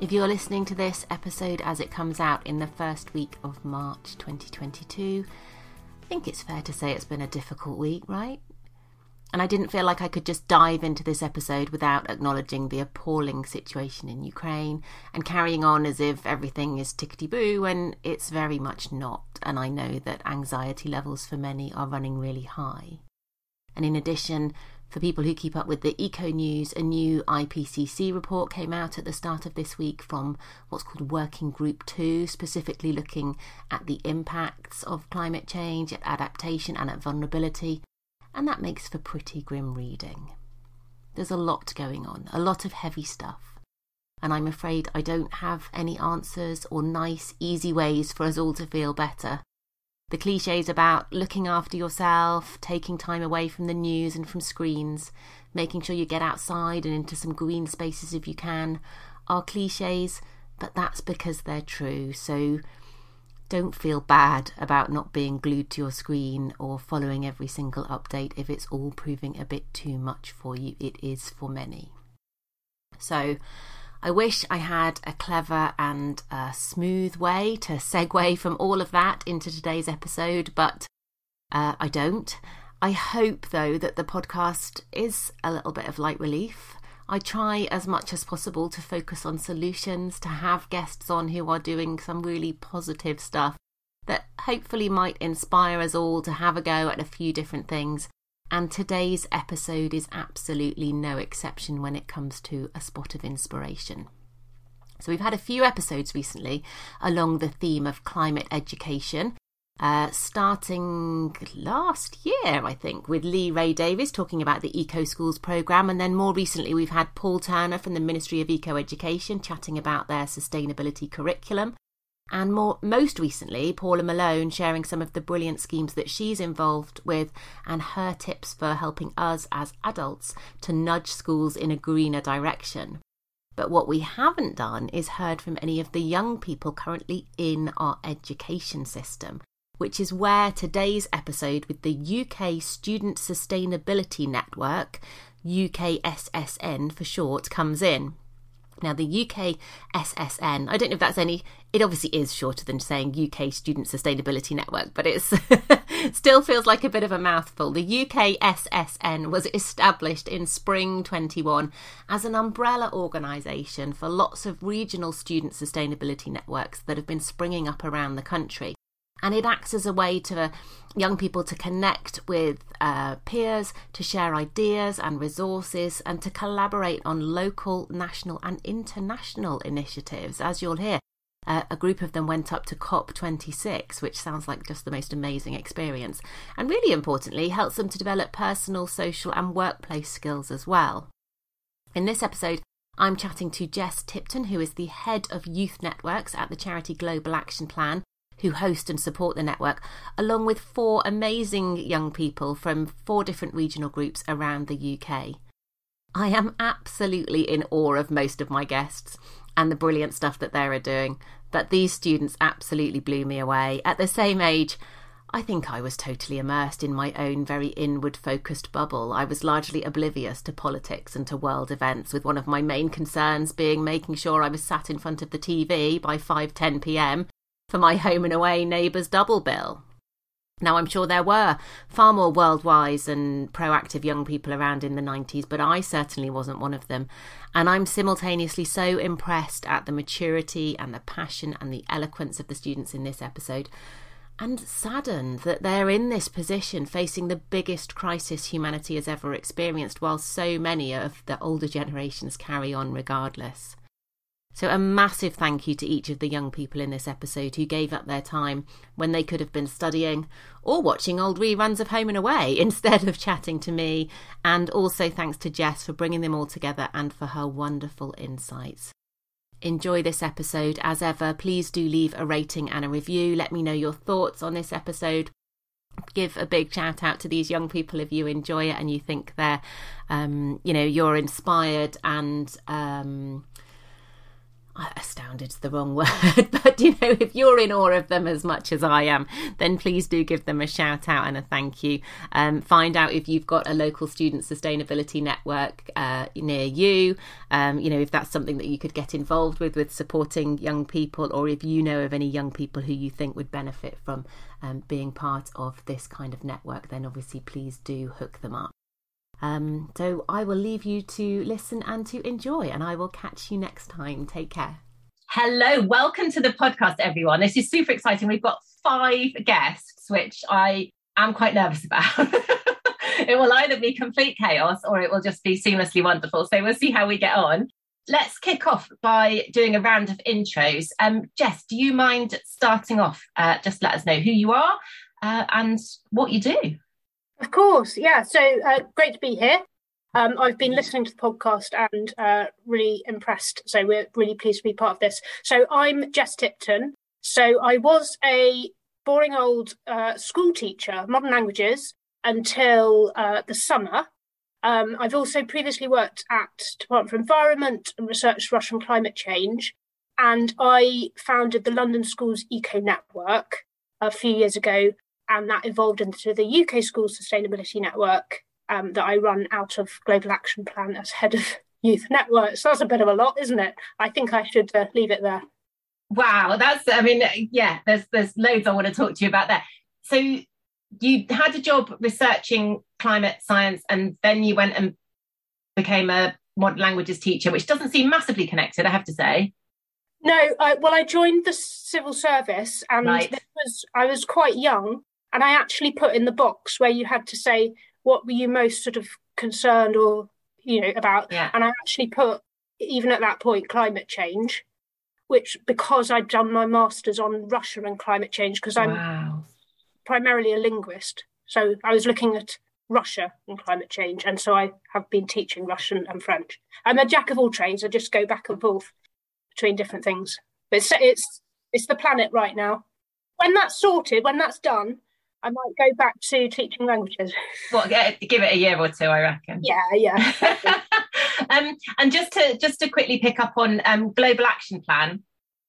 If you're listening to this episode as it comes out in the first week of March 2022, I think it's fair to say it's been a difficult week, right? And I didn't feel like I could just dive into this episode without acknowledging the appalling situation in Ukraine and carrying on as if everything is tickety boo when it's very much not. And I know that anxiety levels for many are running really high. And in addition, for people who keep up with the eco news, a new IPCC report came out at the start of this week from what's called Working Group 2, specifically looking at the impacts of climate change, at adaptation, and at vulnerability. And that makes for pretty grim reading. There's a lot going on, a lot of heavy stuff. And I'm afraid I don't have any answers or nice, easy ways for us all to feel better. The cliches about looking after yourself, taking time away from the news and from screens, making sure you get outside and into some green spaces if you can, are cliches, but that's because they're true. So don't feel bad about not being glued to your screen or following every single update if it's all proving a bit too much for you. It is for many. So, I wish I had a clever and smooth way to segue from all of that into today's episode, but uh, I don't. I hope, though, that the podcast is a little bit of light relief. I try as much as possible to focus on solutions, to have guests on who are doing some really positive stuff that hopefully might inspire us all to have a go at a few different things and today's episode is absolutely no exception when it comes to a spot of inspiration. So, we've had a few episodes recently along the theme of climate education. Uh, starting last year, I think, with Lee Ray Davies talking about the Eco Schools programme. And then more recently, we've had Paul Turner from the Ministry of Eco Education chatting about their sustainability curriculum and more most recently Paula Malone sharing some of the brilliant schemes that she's involved with and her tips for helping us as adults to nudge schools in a greener direction. But what we haven't done is heard from any of the young people currently in our education system, which is where today's episode with the UK Student Sustainability Network, UKSSN for short, comes in. Now, the UK SSN, I don't know if that's any, it obviously is shorter than saying UK Student Sustainability Network, but it still feels like a bit of a mouthful. The UK SSN was established in spring 21 as an umbrella organisation for lots of regional student sustainability networks that have been springing up around the country and it acts as a way to young people to connect with uh, peers, to share ideas and resources, and to collaborate on local, national, and international initiatives. As you'll hear, uh, a group of them went up to COP26, which sounds like just the most amazing experience, and really importantly, helps them to develop personal, social, and workplace skills as well. In this episode, I'm chatting to Jess Tipton, who is the head of youth networks at the charity Global Action Plan, who host and support the network, along with four amazing young people from four different regional groups around the UK. I am absolutely in awe of most of my guests and the brilliant stuff that they're doing, but these students absolutely blew me away. At the same age, I think I was totally immersed in my own very inward focused bubble. I was largely oblivious to politics and to world events, with one of my main concerns being making sure I was sat in front of the TV by 5:10 pm for my home and away neighbours double bill. Now, I'm sure there were far more world-wise and proactive young people around in the 90s, but I certainly wasn't one of them. And I'm simultaneously so impressed at the maturity and the passion and the eloquence of the students in this episode, and saddened that they're in this position facing the biggest crisis humanity has ever experienced, while so many of the older generations carry on regardless. So, a massive thank you to each of the young people in this episode who gave up their time when they could have been studying or watching old reruns of Home and Away instead of chatting to me. And also thanks to Jess for bringing them all together and for her wonderful insights. Enjoy this episode. As ever, please do leave a rating and a review. Let me know your thoughts on this episode give a big shout out to these young people if you enjoy it and you think they're um, you know you're inspired and um, astounded's the wrong word, but you know, if you're in awe of them as much as I am, then please do give them a shout out and a thank you. Um, find out if you've got a local student sustainability network uh, near you. Um, you know, if that's something that you could get involved with, with supporting young people, or if you know of any young people who you think would benefit from um, being part of this kind of network, then obviously please do hook them up. Um, so I will leave you to listen and to enjoy, and I will catch you next time. Take care. Hello, welcome to the podcast, everyone. This is super exciting. We've got five guests, which I am quite nervous about. it will either be complete chaos or it will just be seamlessly wonderful. So we'll see how we get on. Let's kick off by doing a round of intros. Um, Jess, do you mind starting off? Uh, just let us know who you are uh, and what you do. Of course, yeah. So uh, great to be here. Um, I've been listening to the podcast and uh, really impressed. So we're really pleased to be part of this. So I'm Jess Tipton. So I was a boring old uh, school teacher, modern languages, until uh, the summer. Um, I've also previously worked at Department for Environment and researched Russian climate change. And I founded the London Schools Eco Network a few years ago, and that evolved into the UK Schools Sustainability Network um, that I run out of Global Action Plan as head of youth networks. So that's a bit of a lot, isn't it? I think I should uh, leave it there. Wow, that's I mean, yeah, there's there's loads I want to talk to you about there. So you had a job researching climate science, and then you went and became a modern languages teacher, which doesn't seem massively connected, I have to say. No, I, well, I joined the civil service, and right. was I was quite young, and I actually put in the box where you had to say what were you most sort of concerned or you know about, yeah. and I actually put even at that point climate change, which because I'd done my masters on Russia and climate change because I'm wow. primarily a linguist, so I was looking at Russia and climate change, and so I have been teaching Russian and French. I'm a jack of all trades. I just go back and forth between different things. But it's it's it's the planet right now. When that's sorted, when that's done, I might go back to teaching languages. Well, Give it a year or two, I reckon. Yeah, yeah. um, and just to just to quickly pick up on um, Global Action Plan,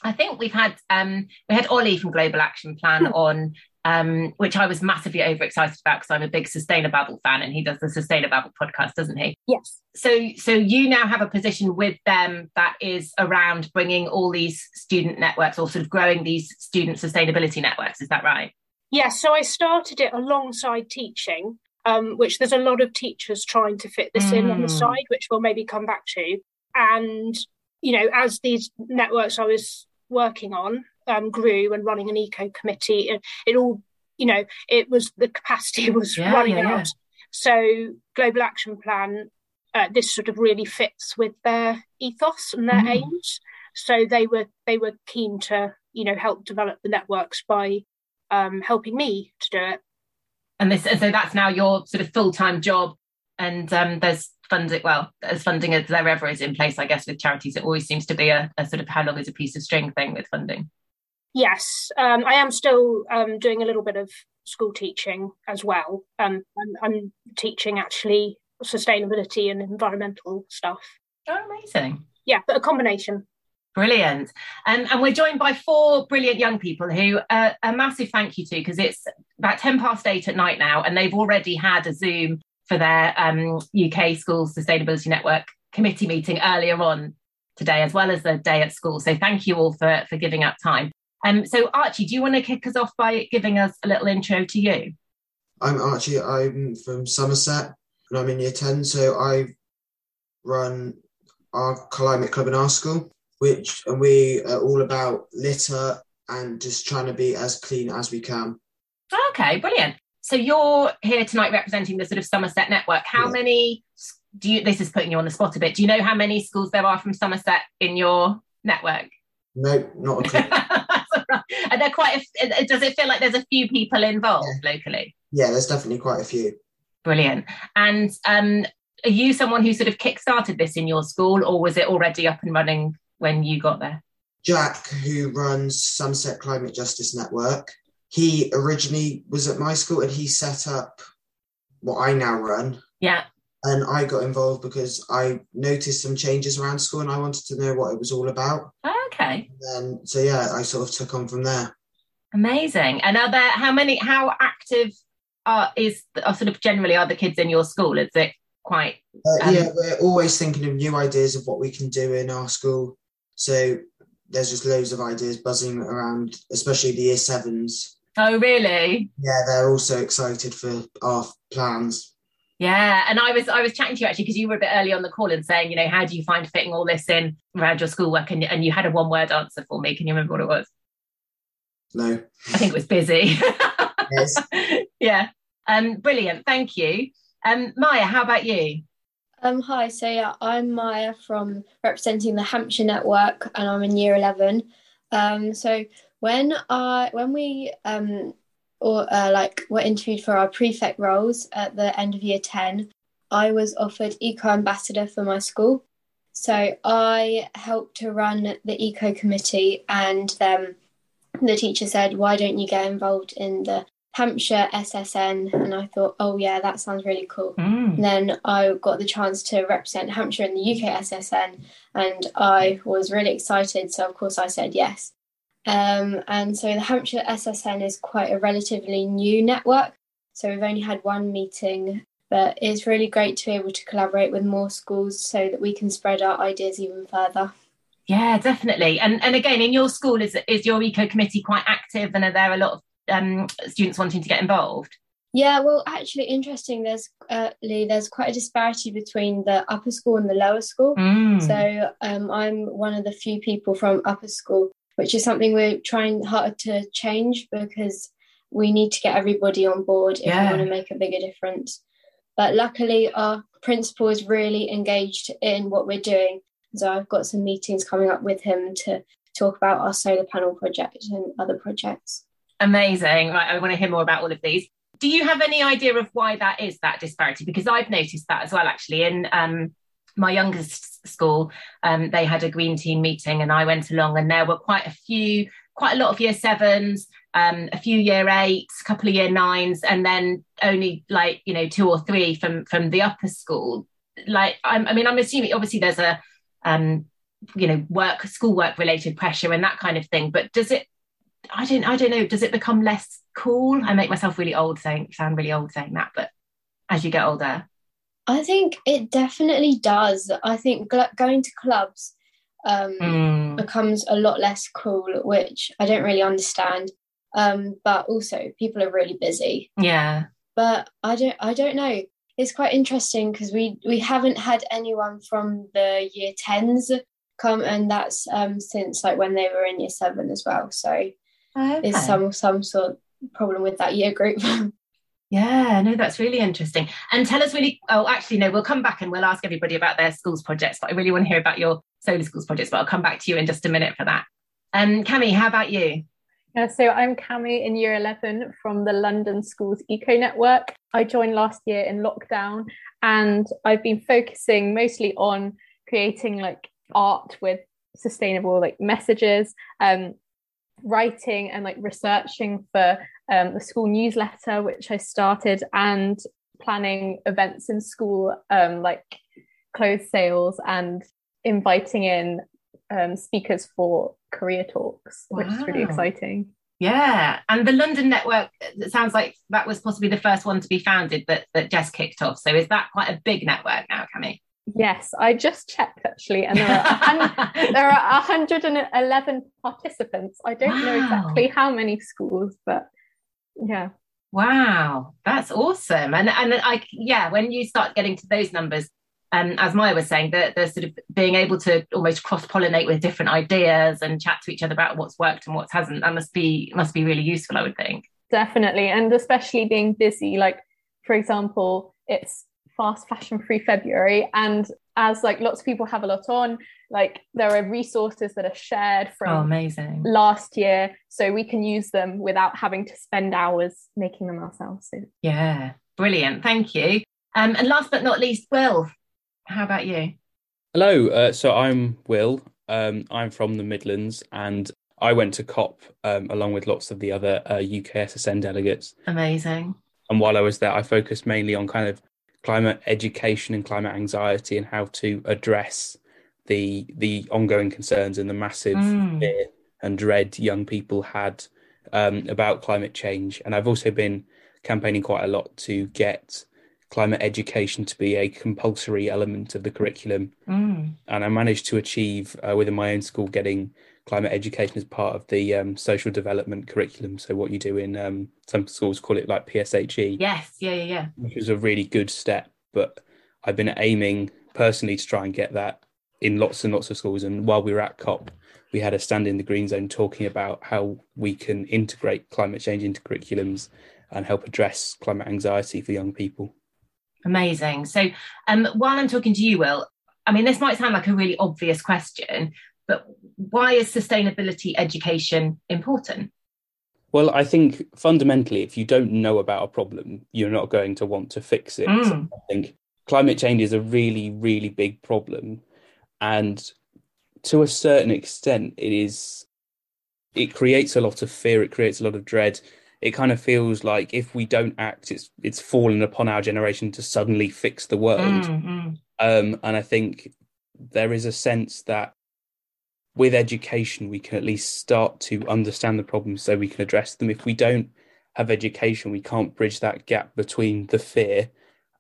I think we've had um, we had Ollie from Global Action Plan hmm. on, um, which I was massively overexcited about because I'm a big Sustainababble fan, and he does the Sustainababble podcast, doesn't he? Yes. So, so you now have a position with them that is around bringing all these student networks, or sort of growing these student sustainability networks. Is that right? Yes, yeah, so I started it alongside teaching, um, which there's a lot of teachers trying to fit this mm. in on the mm. side, which we'll maybe come back to. And, you know, as these networks I was working on um, grew and running an eco committee, it, it, all, you know, it was the capacity was yeah, running yeah, out. Yeah. So, Global Action Plan, uh, this sort of really fits with their ethos and their mm. aims. So they were they were keen to you know help develop the networks by um, helping me to do it. And this, and so that's now your sort of full time job. And um, there's funding, well, as funding as there ever is in place, I guess, with charities, it always seems to be a, a sort of how long is a piece of string thing with funding. Yes, um, I am still um, doing a little bit of school teaching as well. Um, I'm, I'm, teaching actually sustainability and environmental stuff. Oh, amazing! Yeah, but a combination. Brilliant. Um, and we're joined by four brilliant young people who uh, a massive thank you to because it's about 10 past eight at night now and they've already had a Zoom for their um, UK Schools Sustainability Network committee meeting earlier on today, as well as the day at school. So thank you all for, for giving up time. Um, so Archie, do you want to kick us off by giving us a little intro to you? I'm Archie. I'm from Somerset and I'm in year 10. So I run our climate club in our school, which and we are all about litter and just trying to be as clean as we can. Okay, brilliant. So you're here tonight representing the sort of Somerset network. How yeah. many do you this is putting you on the spot a bit. Do you know how many schools there are from Somerset in your network? No, not a clue. Are there quite a, does it feel like there's a few people involved yeah. locally? Yeah, there's definitely quite a few. Brilliant. And um, are you someone who sort of kick-started this in your school or was it already up and running when you got there? Jack, who runs Somerset Climate Justice Network, he originally was at my school and he set up what I now run. Yeah. And I got involved because I noticed some changes around school and I wanted to know what it was all about. okay. And then, so yeah, I sort of took on from there. Amazing. And are there how many? How active are is are sort of generally are the kids in your school? Is it quite? Uh, um, yeah, we're always thinking of new ideas of what we can do in our school. So there's just loads of ideas buzzing around, especially the year sevens. Oh, really? Yeah, they're also excited for our plans. Yeah, and I was I was chatting to you actually because you were a bit early on the call and saying, you know, how do you find fitting all this in around your schoolwork? And and you had a one word answer for me. Can you remember what it was? No. I think it was busy. yes. yeah. Um, brilliant. Thank you. Um, Maya, how about you? Um, hi, so yeah, I'm Maya from representing the Hampshire Network, and I'm in Year Eleven. Um, so when I when we um or uh, like were interviewed for our prefect roles at the end of Year Ten, I was offered eco ambassador for my school. So I helped to run the eco committee, and then the teacher said, "Why don't you get involved in the Hampshire SSN, and I thought, oh yeah, that sounds really cool. Mm. then I got the chance to represent Hampshire in the UK SSN, and I was really excited. So of course I said yes. Um, and so the Hampshire SSN is quite a relatively new network. So we've only had one meeting, but it's really great to be able to collaborate with more schools so that we can spread our ideas even further. Yeah, definitely. And and again, in your school, is is your eco committee quite active, and are there a lot of um, students wanting to get involved? Yeah, well, actually, interesting. There's uh, Lee, there's quite a disparity between the upper school and the lower school. Mm. So um, I'm one of the few people from upper school, which is something we're trying hard to change because we need to get everybody on board if yeah. we want to make a bigger difference. But luckily, our principal is really engaged in what we're doing. So I've got some meetings coming up with him to talk about our solar panel project and other projects. Amazing. Right, I want to hear more about all of these. Do you have any idea of why that is that disparity? Because I've noticed that as well, actually. In um, my youngest school, um, they had a green team meeting, and I went along, and there were quite a few, quite a lot of year sevens, um, a few year eights, a couple of year nines, and then only like you know two or three from from the upper school. Like, I'm, I mean, I'm assuming obviously there's a um, you know work schoolwork related pressure and that kind of thing, but does it I don't I don't know. Does it become less cool? I make myself really old saying sound really old saying that, but as you get older, I think it definitely does. I think going to clubs um, mm. becomes a lot less cool, which I don't really understand. Um, but also, people are really busy. Yeah. But I don't. I don't know. It's quite interesting because we we haven't had anyone from the year tens come, and that's um, since like when they were in year seven as well. So okay. is some some sort of problem with that year group. yeah, no, that's really interesting. And tell us really. Oh, actually, no, we'll come back and we'll ask everybody about their schools projects. But I really want to hear about your solar schools projects. But I'll come back to you in just a minute for that. Um, Cami, how about you? Yeah, so I'm Cami in year 11 from the London Schools Eco Network. I joined last year in lockdown and I've been focusing mostly on creating like art with sustainable like messages um writing and like researching for um, the school newsletter, which I started, and planning events in school, um, like clothes sales and inviting in um, speakers for career talks, wow. which is really exciting. Yeah, and the London network. It sounds like that was possibly the first one to be founded that that Jess kicked off. So is that quite a big network now, Cami? Yes, I just checked actually, and there are there are 111 participants. I don't wow. know exactly how many schools, but yeah. Wow, that's awesome. And and I yeah, when you start getting to those numbers, and um, as Maya was saying, that the sort of being able to almost cross pollinate with different ideas and chat to each other about what's worked and what hasn't, that must be must be really useful, I would think. Definitely, and especially being busy. Like for example, it's fast fashion free February, and as like lots of people have a lot on, like there are resources that are shared from oh, amazing last year, so we can use them without having to spend hours making them ourselves. So. Yeah, brilliant. Thank you. Um, and last but not least, Will, how about you? Hello. Uh, so I'm Will. Um, I'm from the Midlands, and I went to COP um, along with lots of the other uh, UKSSN delegates. Amazing. And while I was there, I focused mainly on kind of climate education and climate anxiety and how to address the the ongoing concerns and the massive mm. fear and dread young people had um, about climate change. And I've also been campaigning quite a lot to get climate education to be a compulsory element of the curriculum. Mm. And I managed to achieve uh, within my own school getting climate education as part of the um, social development curriculum. So what you do in um, some schools call it like PSHE. Yes, yeah, yeah, yeah. Which is a really good step. But I've been aiming personally to try and get that in lots and lots of schools. And while we were at COP, we had a stand in the Green Zone talking about how we can integrate climate change into curriculums and help address climate anxiety for young people. Amazing. So, um, while I'm talking to you, Will, I mean, this might sound like a really obvious question, but why is sustainability education important? Well, I think fundamentally, if you don't know about a problem, you're not going to want to fix it. Mm. So I think climate change is a really, really big problem. And to a certain extent, it is, it creates a lot of fear, it creates a lot of dread. It kind of feels like if we don't act, it's it's fallen upon our generation to suddenly fix the world. Mm, Um, and I think there is a sense that with education, we can at least start to understand the problems so we can address them. If we don't have education, we can't bridge that gap between the fear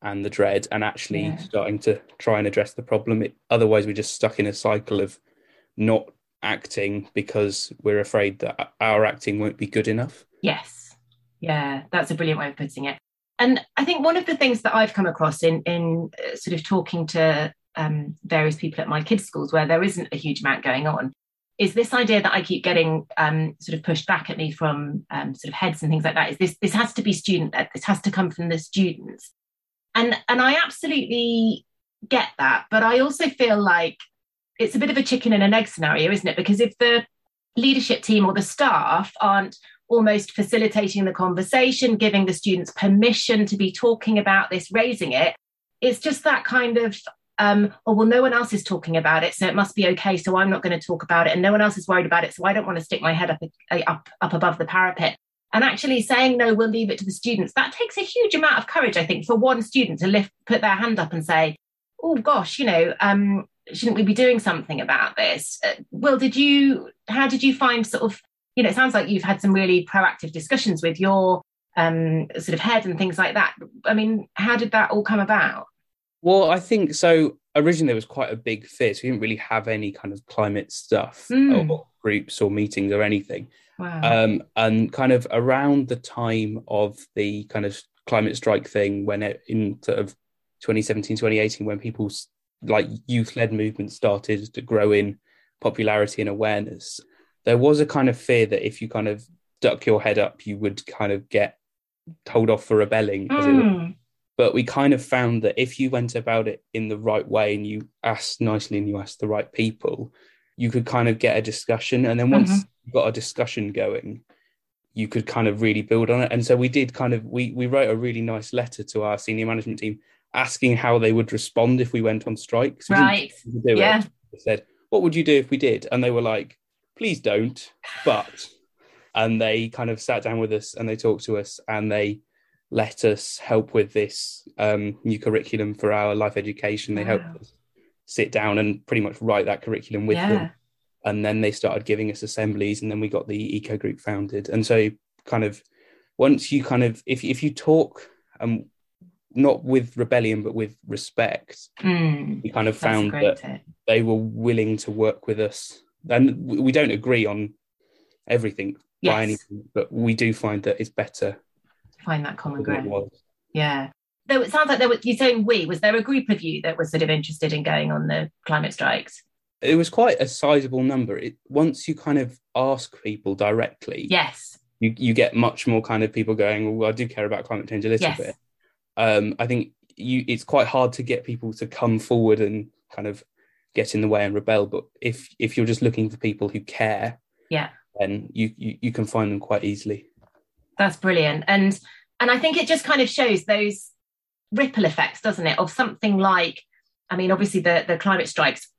and the dread and actually yeah. starting to try and address the problem. It, otherwise, we're just stuck in a cycle of not acting because we're afraid that our acting won't be good enough. Yes. Yeah, that's a brilliant way of putting it. And I think one of the things that I've come across in in uh, sort of talking to um, various people at my kids' schools where there isn't a huge amount going on is this idea that I keep getting um, sort of pushed back at me from um, sort of heads and things like that. Is this this has to be student led? This has to come from the students, and and I absolutely get that, but I also feel like it's a bit of a chicken and an egg scenario, isn't it? Because if the leadership team or the staff aren't almost facilitating the conversation, giving the students permission to be talking about this, raising it, it's just that kind of um, oh well no one else is talking about it so it must be okay so i'm not going to talk about it and no one else is worried about it so i don't want to stick my head up up up above the parapet. And actually saying no we'll leave it to the students that takes a huge amount of courage i think for one student to lift put their hand up and say oh gosh you know um, shouldn't we be doing something about this? Uh, well did you how did you find sort of you know it sounds like you've had some really proactive discussions with your um, sort of head and things like that. I mean how did that all come about well, I think so. Originally, there was quite a big fear. So we didn't really have any kind of climate stuff mm. or groups or meetings or anything. Wow. Um, and kind of around the time of the kind of climate strike thing, when it in sort of 2017, 2018, when people's like youth led movements started to grow in popularity and awareness, there was a kind of fear that if you kind of duck your head up, you would kind of get told off for rebelling. Mm. But we kind of found that if you went about it in the right way and you asked nicely and you asked the right people, you could kind of get a discussion. And then once mm-hmm. you got a discussion going, you could kind of really build on it. And so we did kind of we we wrote a really nice letter to our senior management team asking how they would respond if we went on strike. So right. yeah. It. said, "What would you do if we did?" And they were like, "Please don't." But and they kind of sat down with us and they talked to us and they let us help with this um, new curriculum for our life education. They wow. helped us sit down and pretty much write that curriculum with yeah. them. And then they started giving us assemblies, and then we got the eco group founded. And so, kind of, once you kind of, if if you talk, and not with rebellion but with respect mm, we kind of found that tip. they were willing to work with us and we don't agree on everything yes. by anything but we do find that it's better find that common ground. yeah. Though it sounds like there was you're saying we was there a group of you that was sort of interested in going on the climate strikes? It was quite a sizable number. It, once you kind of ask people directly yes. you, you get much more kind of people going well i do care about climate change a little yes. bit. Um, i think you it's quite hard to get people to come forward and kind of get in the way and rebel but if if you're just looking for people who care yeah. then you, you you can find them quite easily that's brilliant. And and i think it just kind of shows those ripple effects doesn't it of something like i mean obviously the the climate strikes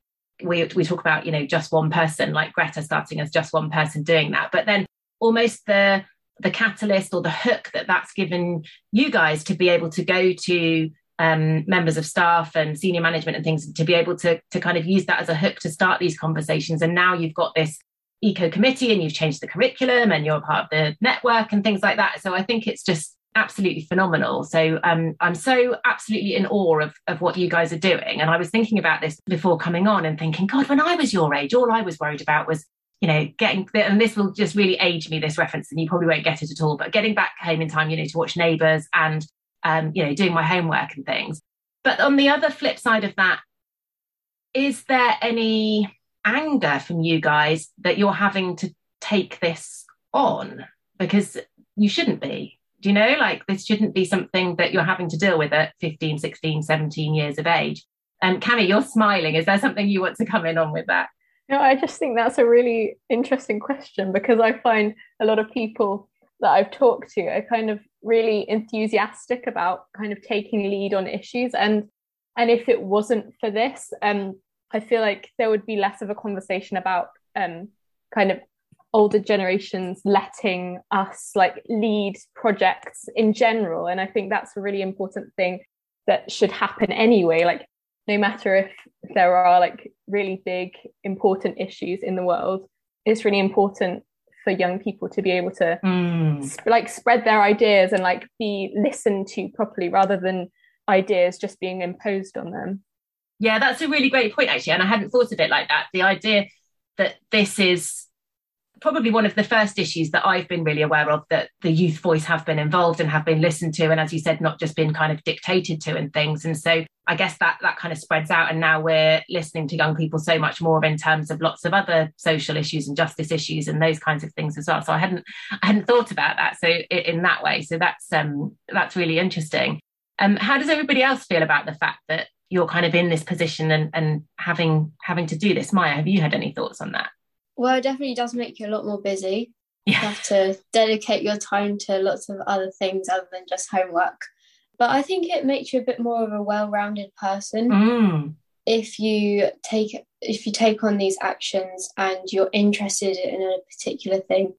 we we talk about you know just one person like greta starting as just one person doing that. But then almost the the catalyst or the hook that that's given you guys to be able to go to um, members of staff and senior management and things to be able to to kind of use that as a hook to start these conversations. And now you've got this eco committee and you've changed the curriculum and you're part of the network and things like that so i think it's just absolutely phenomenal so um, i'm so absolutely in awe of, of what you guys are doing and i was thinking about this before coming on and thinking god when i was your age all i was worried about was you know, getting and this will just really age me this reference, and you probably won't get it at all. But getting back home in time, you know, to watch Neighbours and um, you know, doing my homework and things. But on the other flip side of that, is there any anger from you guys that you're having to take this on because you shouldn't be? Do you know, like this shouldn't be something that you're having to deal with at 15, 16, 17 years of age. And Cami, you're smiling. Is there something you want to come in on with that? No, I just think that's a really interesting question because I find a lot of people that I've talked to are kind of really enthusiastic about kind of taking lead on issues and and if it wasn't for this um I feel like there would be less of a conversation about um kind of older generations letting us like lead projects in general. And I think that's a really important thing that should happen anyway. Like no matter if there are like really big important issues in the world it's really important for young people to be able to mm. sp- like spread their ideas and like be listened to properly rather than ideas just being imposed on them yeah that's a really great point actually and i hadn't thought of it like that the idea that this is probably one of the first issues that I've been really aware of that the youth voice have been involved and have been listened to, and as you said, not just been kind of dictated to and things. And so I guess that that kind of spreads out, and now we're listening to young people so much more in terms of lots of other social issues and justice issues and those kinds of things as well. So I hadn't I hadn't thought about that. So in that way, so that's um that's really interesting. Um, how does everybody else feel about the fact that you're kind of in this position and and having having to do this? Maya, have you had any thoughts on that? Well, it definitely does make you a lot more busy. Yeah. You have to dedicate your time to lots of other things other than just homework. But I think it makes you a bit more of a well-rounded person mm. if you take if you take on these actions and you're interested in a particular thing,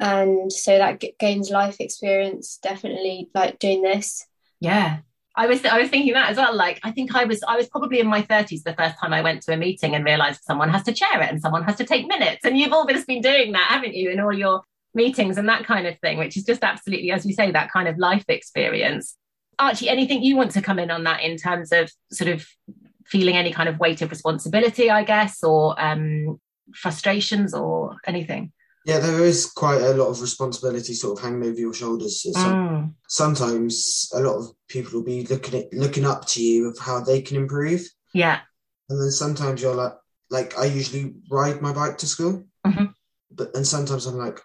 and so that g- gains life experience. Definitely, like doing this. Yeah, I was I was thinking that as well. Like I think I was I was probably in my thirties the first time I went to a meeting and realised someone has to chair it and someone has to take minutes. And you've all just been doing that, haven't you, in all your meetings and that kind of thing, which is just absolutely, as you say, that kind of life experience. Archie, anything you want to come in on that in terms of sort of feeling any kind of weight of responsibility, I guess, or um, frustrations or anything? Yeah, there is quite a lot of responsibility sort of hanging over your shoulders. So mm. Sometimes a lot of people will be looking at looking up to you of how they can improve. Yeah. And then sometimes you're like, like I usually ride my bike to school, mm-hmm. but and sometimes I'm like,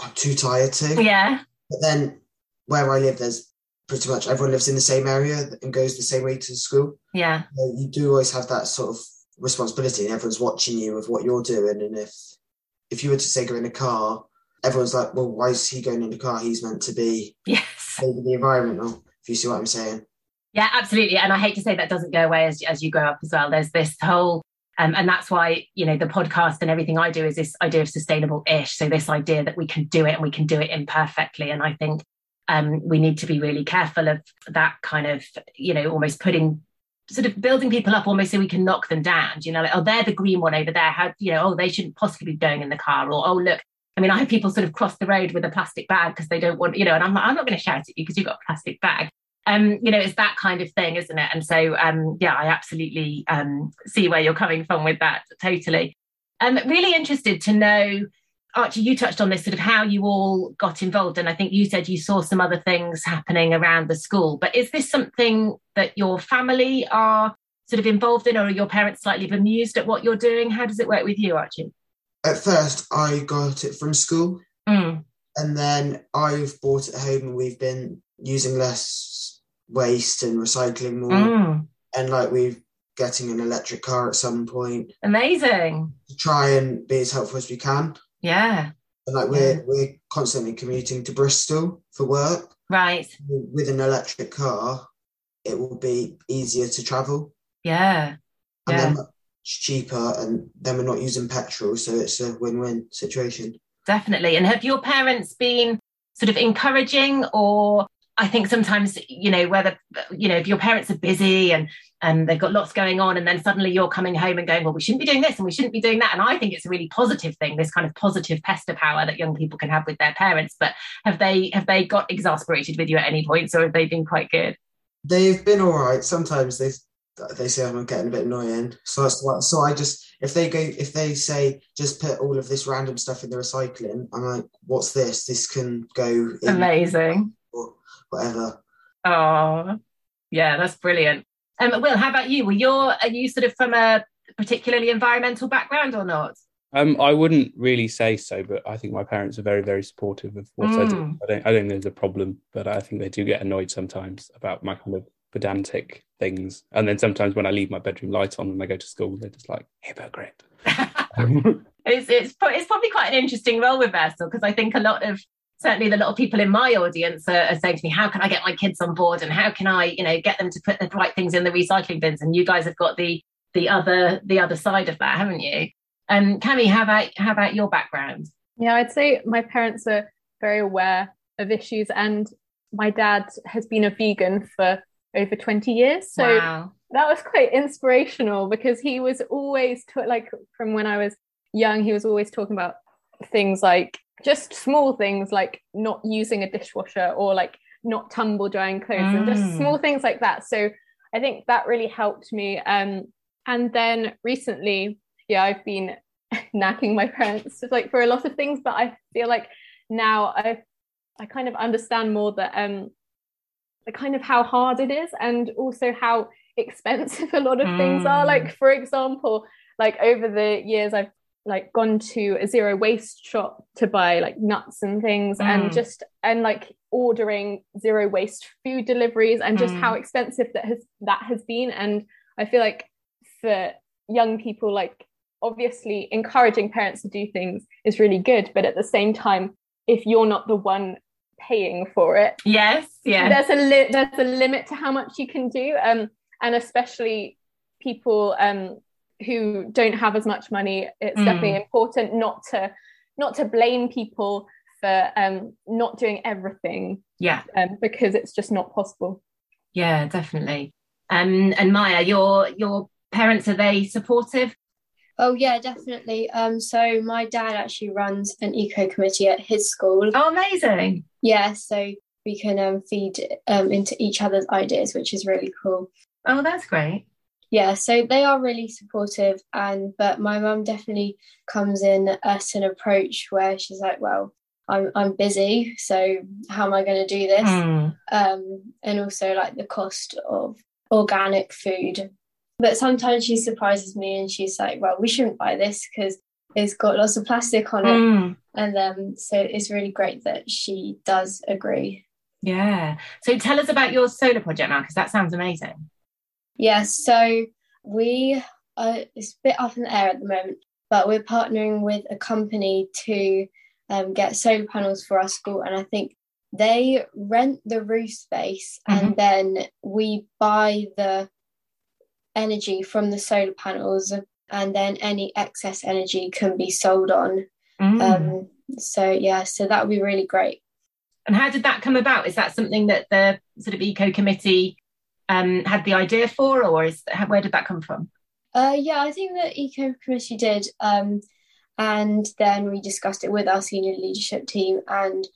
I'm too tired to. Yeah. But then where I live, there's pretty much everyone lives in the same area and goes the same way to school. Yeah. So you do always have that sort of responsibility, and everyone's watching you with what you're doing, and if if you were to say go in a car, everyone's like, well, why is he going in a car? He's meant to be yes. saving the environment. If you see what I'm saying. Yeah, absolutely. And I hate to say that doesn't go away as, as you grow up as well. There's this whole, um, and that's why, you know, the podcast and everything I do is this idea of sustainable ish. So this idea that we can do it and we can do it imperfectly. And I think um, we need to be really careful of that kind of, you know, almost putting sort of building people up almost so we can knock them down. You know, like, oh, they're the green one over there. How, you know, oh, they shouldn't possibly be going in the car. Or, oh, look, I mean, I have people sort of cross the road with a plastic bag because they don't want, you know, and I'm, like, I'm not going to shout at you because you've got a plastic bag. Um, you know, it's that kind of thing, isn't it? And so, um, yeah, I absolutely um, see where you're coming from with that. Totally. I'm really interested to know, Archie. You touched on this sort of how you all got involved, and I think you said you saw some other things happening around the school. But is this something that your family are sort of involved in, or are your parents slightly bemused at what you're doing? How does it work with you, Archie? At first, I got it from school, mm. and then I've bought it home, and we've been using less waste and recycling more, mm. and like we've getting an electric car at some point. Amazing. To try and be as helpful as we can. Yeah. And like we're we're constantly commuting to Bristol for work. Right. With an electric car, it will be easier to travel. Yeah. And yeah. then much cheaper and then we're not using petrol, so it's a win-win situation. Definitely. And have your parents been sort of encouraging or I think sometimes, you know, whether, you know, if your parents are busy and and they've got lots going on, and then suddenly you're coming home and going, well, we shouldn't be doing this and we shouldn't be doing that. And I think it's a really positive thing, this kind of positive pester power that young people can have with their parents. But have they have they got exasperated with you at any points, or have they been quite good? They've been all right. Sometimes they they say I'm getting a bit annoying. So that's what. So I just if they go if they say just put all of this random stuff in the recycling, I'm like, what's this? This can go amazing whatever. Oh, yeah, that's brilliant. Um, Will, how about you? Were you are you sort of from a particularly environmental background or not? Um, I wouldn't really say so, but I think my parents are very, very supportive of what mm. I do. Hmm. I don't, I don't think there's a problem, but I think they do get annoyed sometimes about my kind of pedantic things. And then sometimes when I leave my bedroom light on and I go to school, they're just like hypocrite. it's, it's it's probably quite an interesting role reversal because I think a lot of certainly the little people in my audience are, are, saying to me, how can I get my kids on board and how can I, you know, get them to put the right things in the recycling bins? And you guys have got the the other the other side of that, haven't you? Um, Cami, how about how about your background? Yeah, I'd say my parents are very aware of issues, and my dad has been a vegan for over 20 years. So wow. that was quite inspirational because he was always t- like from when I was young, he was always talking about things like just small things like not using a dishwasher or like not tumble drying clothes mm. and just mm. small things like that so i think that really helped me um and then recently yeah i've been nagging my parents like for a lot of things but i feel like now i i kind of understand more that um the kind of how hard it is and also how expensive a lot of mm. things are like mm. for example like over the years i've like gone to a zero waste shop to buy like nuts and things mm. and just and like ordering zero waste food deliveries and just mm. how expensive that has that has been and i feel like for young people like obviously encouraging parents to do things is really good but at the same time if you're not the one paying for it yes yeah there's a li- there's a limit to how much you can do um and especially people um who don't have as much money it's mm. definitely important not to not to blame people for um, not doing everything yeah. um, because it's just not possible. Yeah definitely. Um, and maya your your parents are they supportive? Oh yeah definitely. Um, so my dad actually runs an eco committee at his school. Oh amazing. Yeah so we can um, feed um, into each other's ideas which is really cool. Oh that's great yeah so they are really supportive and but my mum definitely comes in at an approach where she's like well i'm, I'm busy so how am i going to do this? Mm. um, and also like the cost of organic food. But sometimes she surprises me and she's like well we shouldn't buy this because it's got lots of plastic on it. Mm. and um, so it's really great that she does agree. Yeah. So tell us about your solar project now because that sounds amazing Yes, so we are, it's a bit up in the air at the moment, but we're partnering with a company to um, get solar panels for our school, and I think they rent the roof space, mm-hmm. and then we buy the energy from the solar panels, and then any excess energy can be sold on. Mm. Um, so yeah, so that would be really great. And how did that come about? Is that something that the sort of eco committee um, had the idea for, or is where did that come from? Uh, yeah, I think the eco committee did, um, and then we discussed it with our senior leadership team, and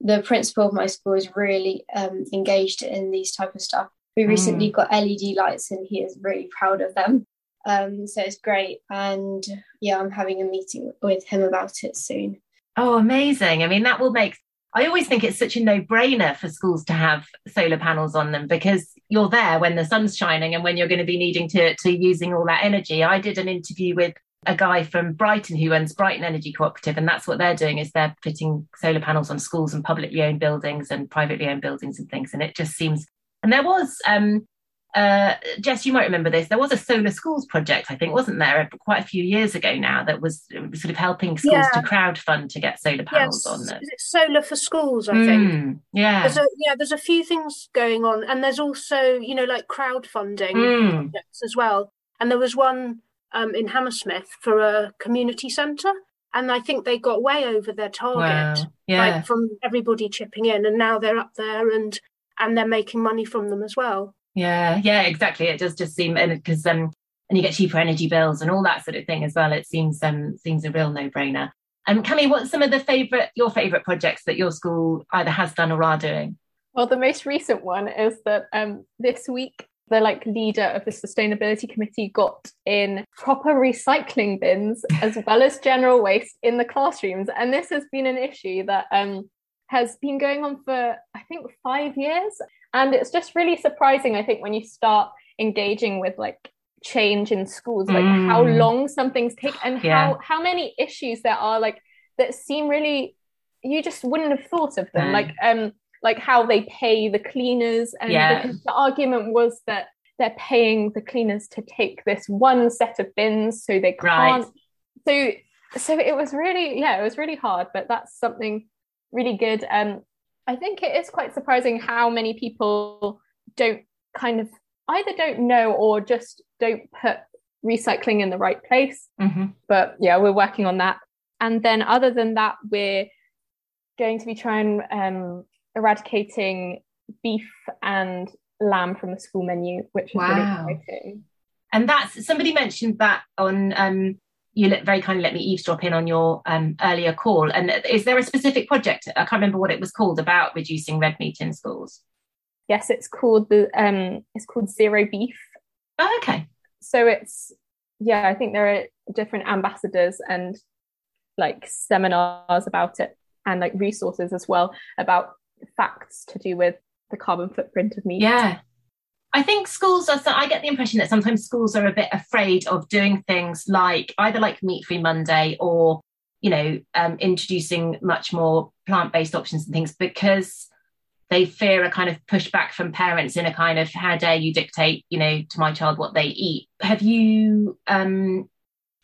the principal of my school is really um, engaged in these type of stuff. We recently mm. got LED lights, and he is really proud of them. Um, so it's great, and yeah, I'm having a meeting with him about it soon. Oh, amazing! I mean, that will make I always think it's such a no brainer for schools to have solar panels on them because you're there when the sun's shining and when you're going to be needing to, to using all that energy. I did an interview with a guy from Brighton who owns Brighton Energy Cooperative, and that's what they're doing is they're putting solar panels on schools and publicly owned buildings and privately owned buildings and things. And it just seems and there was um, uh, Jess, you might remember this. There was a solar schools project, I think, wasn't there, quite a few years ago now, that was sort of helping schools yeah. to crowdfund to get solar panels yes. on them. solar for schools, I think. Mm, yeah, there's a, yeah, there's a few things going on, and there's also you know like crowdfunding mm. as well. And there was one um, in Hammersmith for a community centre, and I think they got way over their target, wow. yeah. like from everybody chipping in, and now they're up there and and they're making money from them as well. Yeah, yeah, exactly. It does just seem because um and you get cheaper energy bills and all that sort of thing as well. It seems um seems a real no brainer. Um, Cami, what's some of the favourite your favourite projects that your school either has done or are doing? Well, the most recent one is that um this week the like leader of the sustainability committee got in proper recycling bins as well as general waste in the classrooms and this has been an issue that um has been going on for I think five years. And it's just really surprising, I think, when you start engaging with like change in schools, like mm. how long some things take and yeah. how how many issues there are like that seem really you just wouldn't have thought of them. Mm. Like um like how they pay the cleaners and yeah. because the argument was that they're paying the cleaners to take this one set of bins so they can't right. so so it was really yeah it was really hard but that's something really good. Um, I think it is quite surprising how many people don't kind of either don't know or just don't put recycling in the right place. Mm-hmm. But yeah, we're working on that. And then other than that, we're going to be trying um, eradicating beef and lamb from the school menu, which is wow. really exciting. And that's somebody mentioned that on um, you let, very kindly let me eavesdrop in on your um, earlier call. And is there a specific project? I can't remember what it was called about reducing red meat in schools. Yes, it's called the um, it's called Zero Beef. Oh, okay. So it's yeah, I think there are different ambassadors and like seminars about it and like resources as well about facts to do with the carbon footprint of meat. Yeah. I think schools are, so I get the impression that sometimes schools are a bit afraid of doing things like either like Meat Free Monday or, you know, um, introducing much more plant based options and things because they fear a kind of pushback from parents in a kind of how dare you dictate, you know, to my child what they eat. Have you um,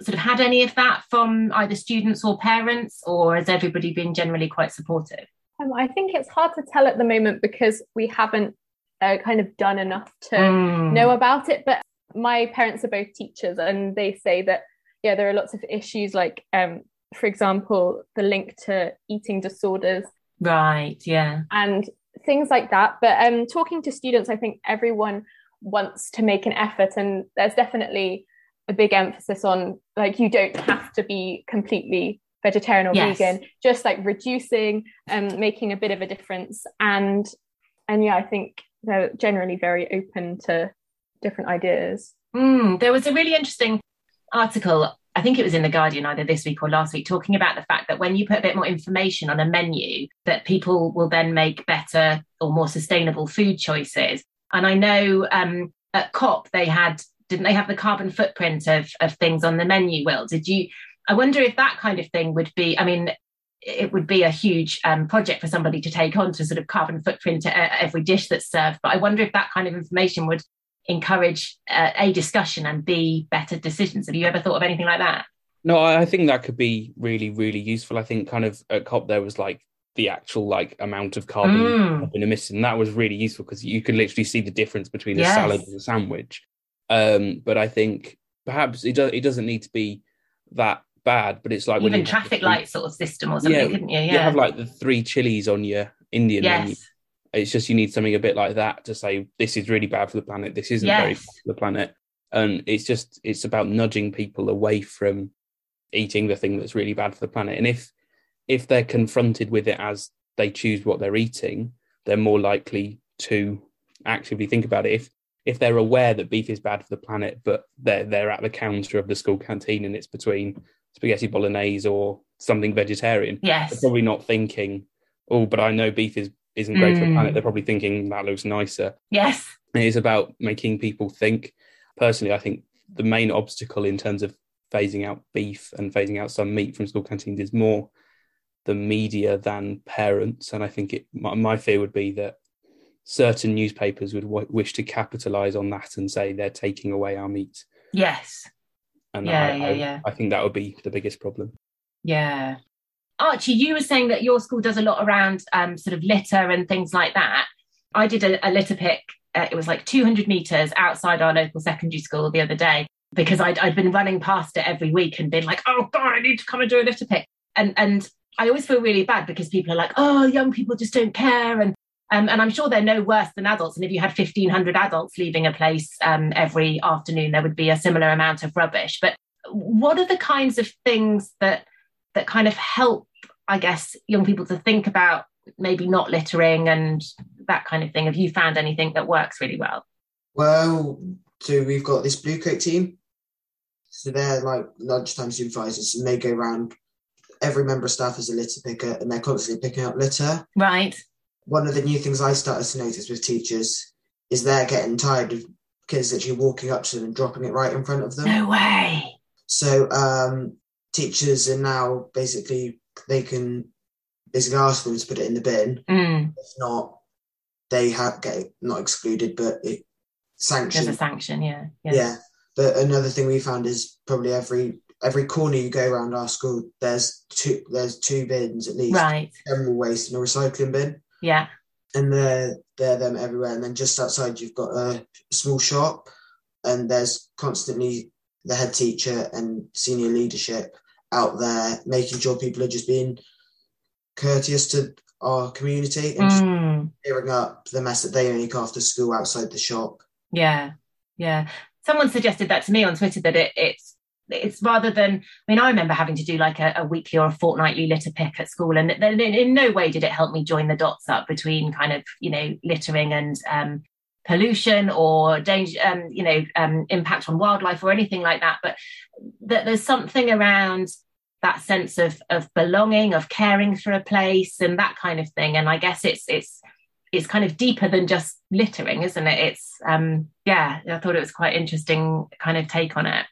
sort of had any of that from either students or parents, or has everybody been generally quite supportive? Um, I think it's hard to tell at the moment because we haven't uh, kind of done enough to mm. know about it. But my parents are both teachers, and they say that yeah, there are lots of issues like, um, for example, the link to eating disorders. Right. Yeah. And things like that. But um, talking to students, I think everyone wants to make an effort, and there's definitely a big emphasis on like you don't have to be completely vegetarian or yes. vegan just like reducing and um, making a bit of a difference and and yeah i think they're generally very open to different ideas. Mm, there was a really interesting article, I think it was in The Guardian either this week or last week, talking about the fact that when you put a bit more information on a menu, that people will then make better or more sustainable food choices. And I know um, at COP they had, didn't they have the carbon footprint of, of things on the menu, Will? Did you? I wonder if that kind of thing would be, I mean, it would be a huge um, project for somebody to take on to sort of carbon footprint every dish that's served. But I wonder if that kind of information would encourage uh, a discussion and b better decisions. Have you ever thought of anything like that? No, I think that could be really, really useful. I think kind of at COP there was like the actual like amount of carbon mm. emitted, and that was really useful because you can literally see the difference between yes. a salad and a sandwich. Um, but I think perhaps it, it doesn't need to be that bad, but it's like even traffic light sort of system or something, yeah, couldn't you? Yeah, you have like the three chilies on your Indian yes. menu. It's just you need something a bit like that to say this is really bad for the planet. This isn't yes. very bad for the planet, and it's just it's about nudging people away from eating the thing that's really bad for the planet. And if if they're confronted with it as they choose what they're eating, they're more likely to actively think about it. If if they're aware that beef is bad for the planet, but they're they're at the counter of the school canteen and it's between spaghetti bolognese or something vegetarian, yes, they're probably not thinking, oh, but I know beef is isn't great mm. for the planet. Mm. They're probably thinking that looks nicer. Yes, it is about making people think. Personally, I think the main obstacle in terms of phasing out beef and phasing out some meat from school canteens is more the media than parents. And I think it, my, my fear would be that certain newspapers would w- wish to capitalize on that and say they're taking away our meat. Yes. And yeah, I, yeah, I, yeah. I think that would be the biggest problem. Yeah. Archie, you were saying that your school does a lot around um, sort of litter and things like that. I did a, a litter pick. Uh, it was like 200 meters outside our local secondary school the other day because I'd, I'd been running past it every week and been like, oh God, I need to come and do a litter pick. And, and I always feel really bad because people are like, oh, young people just don't care. And um, and I'm sure they're no worse than adults. And if you had 1,500 adults leaving a place um, every afternoon, there would be a similar amount of rubbish. But what are the kinds of things that that kind of help, I guess, young people to think about maybe not littering and that kind of thing? Have you found anything that works really well? Well, so we've got this blue coat team. So they're like lunchtime supervisors, and they go around. Every member of staff is a litter picker, and they're constantly picking up litter. Right one of the new things I started to notice with teachers is they're getting tired of kids literally walking up to them and dropping it right in front of them. No way. So um, teachers are now basically they can basically ask them to put it in the bin. Mm. If not, they have get not excluded, but it sanctioned. There's a sanction, yeah. yeah. Yeah. But another thing we found is probably every every corner you go around our school, there's two there's two bins at least. Right. General waste and a recycling bin. Yeah. And they're they're them everywhere. And then just outside you've got a small shop and there's constantly the head teacher and senior leadership out there making sure people are just being courteous to our community and mm. clearing up the mess that they make after school outside the shop. Yeah, yeah. Someone suggested that to me on Twitter that it, it's it's rather than I mean I remember having to do like a, a weekly or a fortnightly litter pick at school and then in, in, no way did it help me join the dots up between kind of you know littering and um, pollution or danger um, you know um, impact on wildlife or anything like that. But that there's something around that sense of of belonging of caring for a place and that kind of thing. And I guess it's it's it's kind of deeper than just littering isn't it? It's um yeah I thought it was quite interesting kind of take on it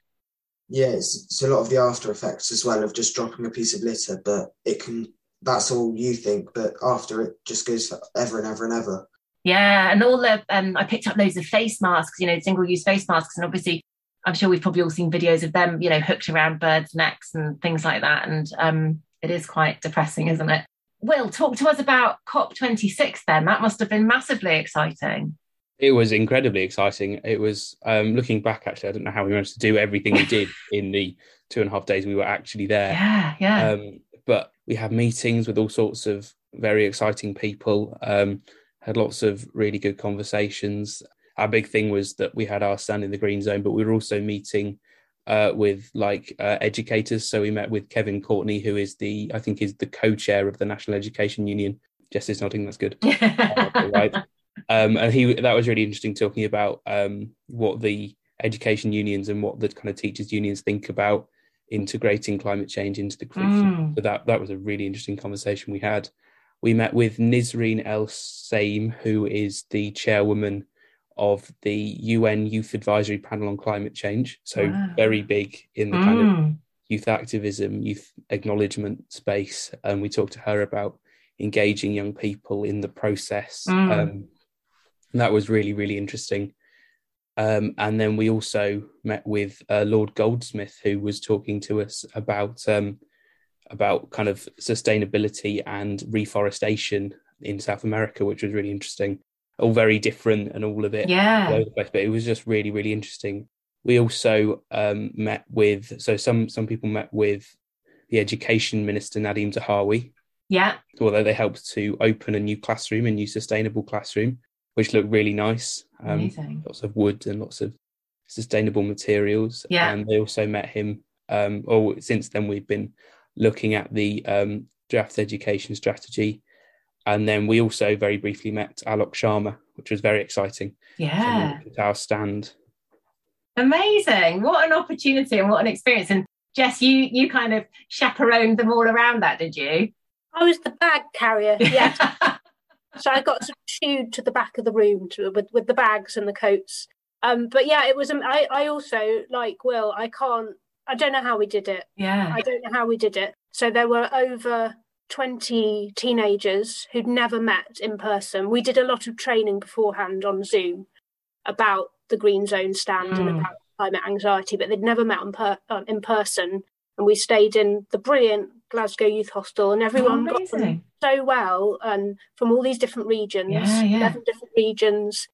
yeah, it's, it's a lot of the after effects as well of just dropping a piece of litter, but it can, that's all you think, but after it just goes for ever and ever and ever. Yeah, and all the, um, I picked up loads of face masks, you know, single use face masks, and obviously I'm sure we've probably all seen videos of them, you know, hooked around birds' necks and things like that. And um, it is quite depressing, isn't it? Will, talk to us about COP26 then. That must have been massively exciting. It was incredibly exciting. It was um, looking back. Actually, I don't know how we managed to do everything we did in the two and a half days we were actually there. Yeah, yeah. Um, but we had meetings with all sorts of very exciting people. Um, had lots of really good conversations. Our big thing was that we had our stand in the green zone, but we were also meeting uh, with like uh, educators. So we met with Kevin Courtney, who is the I think is the co-chair of the National Education Union. Jess is nodding. That's good. uh, right. Um, and he that was really interesting talking about um, what the education unions and what the kind of teachers unions think about integrating climate change into the curriculum. Mm. So that that was a really interesting conversation we had. We met with Nisreen Elsaim, who is the chairwoman of the UN Youth Advisory Panel on Climate Change. So wow. very big in the mm. kind of mm. youth activism, youth acknowledgement space. And we talked to her about engaging young people in the process. Mm. Um, that was really really interesting. Um, and then we also met with uh, Lord Goldsmith, who was talking to us about um, about kind of sustainability and reforestation in South America, which was really interesting. All very different and all of it, yeah. But it was just really, really interesting. We also um, met with so some some people met with the Education Minister Nadhim Zahawi. Yeah. Although they helped to open a new classroom, a new sustainable classroom which looked really nice. Um, Amazing. Lots of wood and lots of sustainable materials. Yeah. And they also met him. Um, or since then, we've been looking at the um, draft education strategy. And then we also very briefly met Alok Sharma, which was very exciting. Yeah. Our stand. Amazing. What an opportunity and what an experience. And Jess, you you kind of chaperoned them all around that, did you? I was the bag carrier, yes. so I got sort of shooed to the back of the room to, with, with the bags and the coats. Um, but yeah, it was. Um, I, I also like Will. I can't. I don't know how we did it. Yeah. I don't know how we did it. So there were over 20 teenagers who'd never met in person. We did a lot of training beforehand on Zoom about the Green Zone stand mm. and about climate anxiety, but they'd never met in, per- in person. And we stayed in the brilliant Glasgow Youth Hostel, and everyone oh, got so well, and from all these different regions, yeah, yeah. eleven different regions.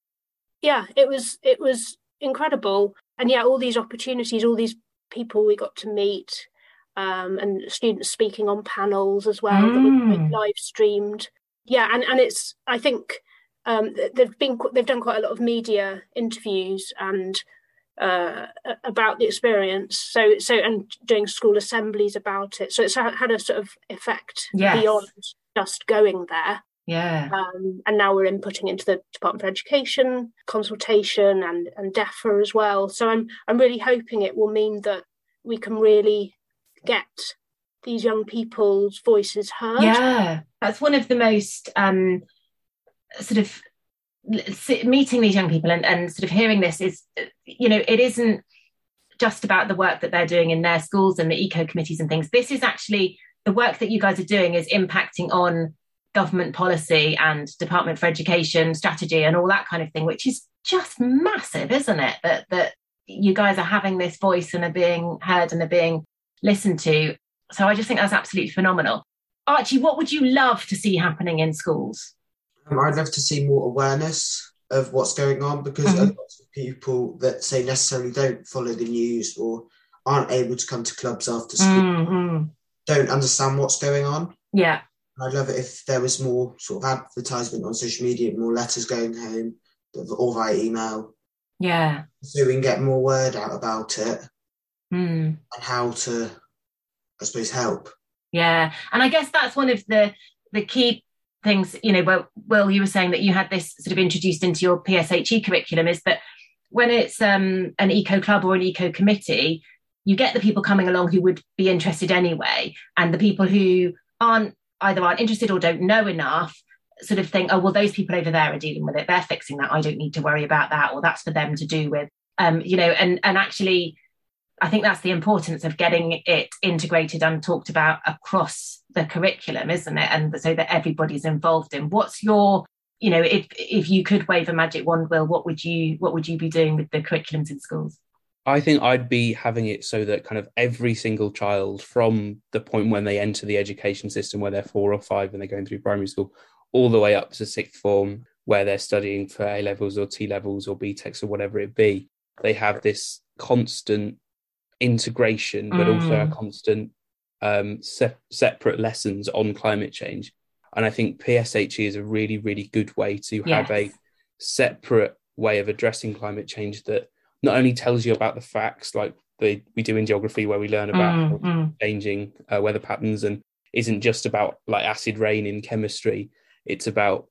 Yeah, it was it was incredible, and yeah, all these opportunities, all these people we got to meet, um, and students speaking on panels as well mm. that were live streamed. Yeah, and and it's I think um, they've been they've done quite a lot of media interviews and uh, about the experience. So so and doing school assemblies about it. So it's had a sort of effect yes. beyond just going there. Yeah. Um, and now we're inputting into the Department for Education consultation and and DEFRA as well. So I'm I'm really hoping it will mean that we can really get these young people's voices heard. Yeah, that's one of the most um, sort of meeting these young people and, and sort of hearing this is, you know, it isn't just about the work that they're doing in their schools and the eco committees and things. This is actually the work that you guys are doing is impacting on government policy and Department for Education strategy and all that kind of thing, which is just massive, isn't it? That that you guys are having this voice and are being heard and are being listened to. So I just think that's absolutely phenomenal. Archie, what would you love to see happening in schools? Um, I'd love to see more awareness of what's going on because mm-hmm. a lot of people that say necessarily don't follow the news or aren't able to come to clubs after school mm-hmm. don't understand what's going on. Yeah. I'd love it if there was more sort of advertisement on social media, more letters going home or via email. Yeah. So we can get more word out about it mm. and how to, I suppose, help. Yeah. And I guess that's one of the the key things, you know, well, well, you were saying that you had this sort of introduced into your PSHE curriculum is that when it's um, an eco club or an eco committee, you get the people coming along who would be interested anyway, and the people who aren't either aren't interested or don't know enough sort of think, oh, well, those people over there are dealing with it. They're fixing that. I don't need to worry about that, or that's for them to do with. Um, you know, and and actually I think that's the importance of getting it integrated and talked about across the curriculum, isn't it? And so that everybody's involved in. What's your, you know, if if you could wave a magic wand, Will, what would you what would you be doing with the curriculums in schools? I think I'd be having it so that kind of every single child from the point when they enter the education system, where they're four or five and they're going through primary school, all the way up to sixth form, where they're studying for A levels or T levels or BTECs or whatever it be, they have this constant integration, but mm. also a constant um, se- separate lessons on climate change. And I think PSHE is a really, really good way to yes. have a separate way of addressing climate change that not only tells you about the facts, like the, we do in geography, where we learn about mm, mm. changing uh, weather patterns, and isn't just about like acid rain in chemistry. It's about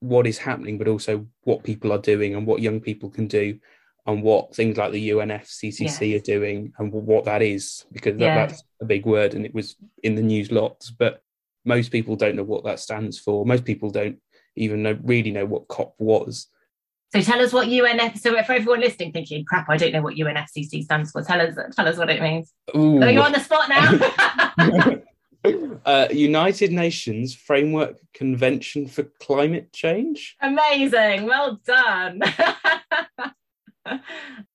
what is happening, but also what people are doing and what young people can do on what things like the UNFCCC yes. are doing and what that is, because that, yeah. that's a big word and it was in the news lots. But most people don't know what that stands for. Most people don't even know really know what COP was. So tell us what UNF. So for everyone listening, thinking, "Crap, I don't know what UNFCCC stands for." Tell us, tell us what it means. Ooh. So you're on the spot now. uh, United Nations Framework Convention for Climate Change. Amazing, well done.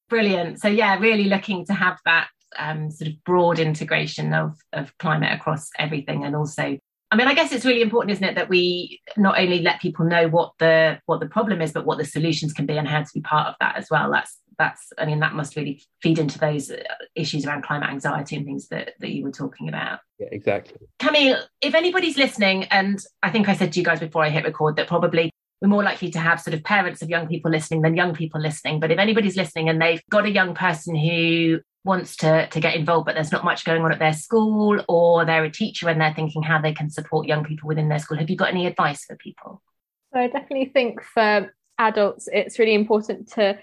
Brilliant. So yeah, really looking to have that um, sort of broad integration of of climate across everything, and also, I mean, I guess it's really important, isn't it, that we not only let people know what the what the problem is, but what the solutions can be, and how to be part of that as well. That's that's, I mean, that must really feed into those uh, issues around climate anxiety and things that that you were talking about. Yeah, exactly. Camille, if anybody's listening, and I think I said to you guys before I hit record that probably we're more likely to have sort of parents of young people listening than young people listening. But if anybody's listening and they've got a young person who wants to to get involved but there's not much going on at their school or they're a teacher and they're thinking how they can support young people within their school have you got any advice for people so i definitely think for adults it's really important to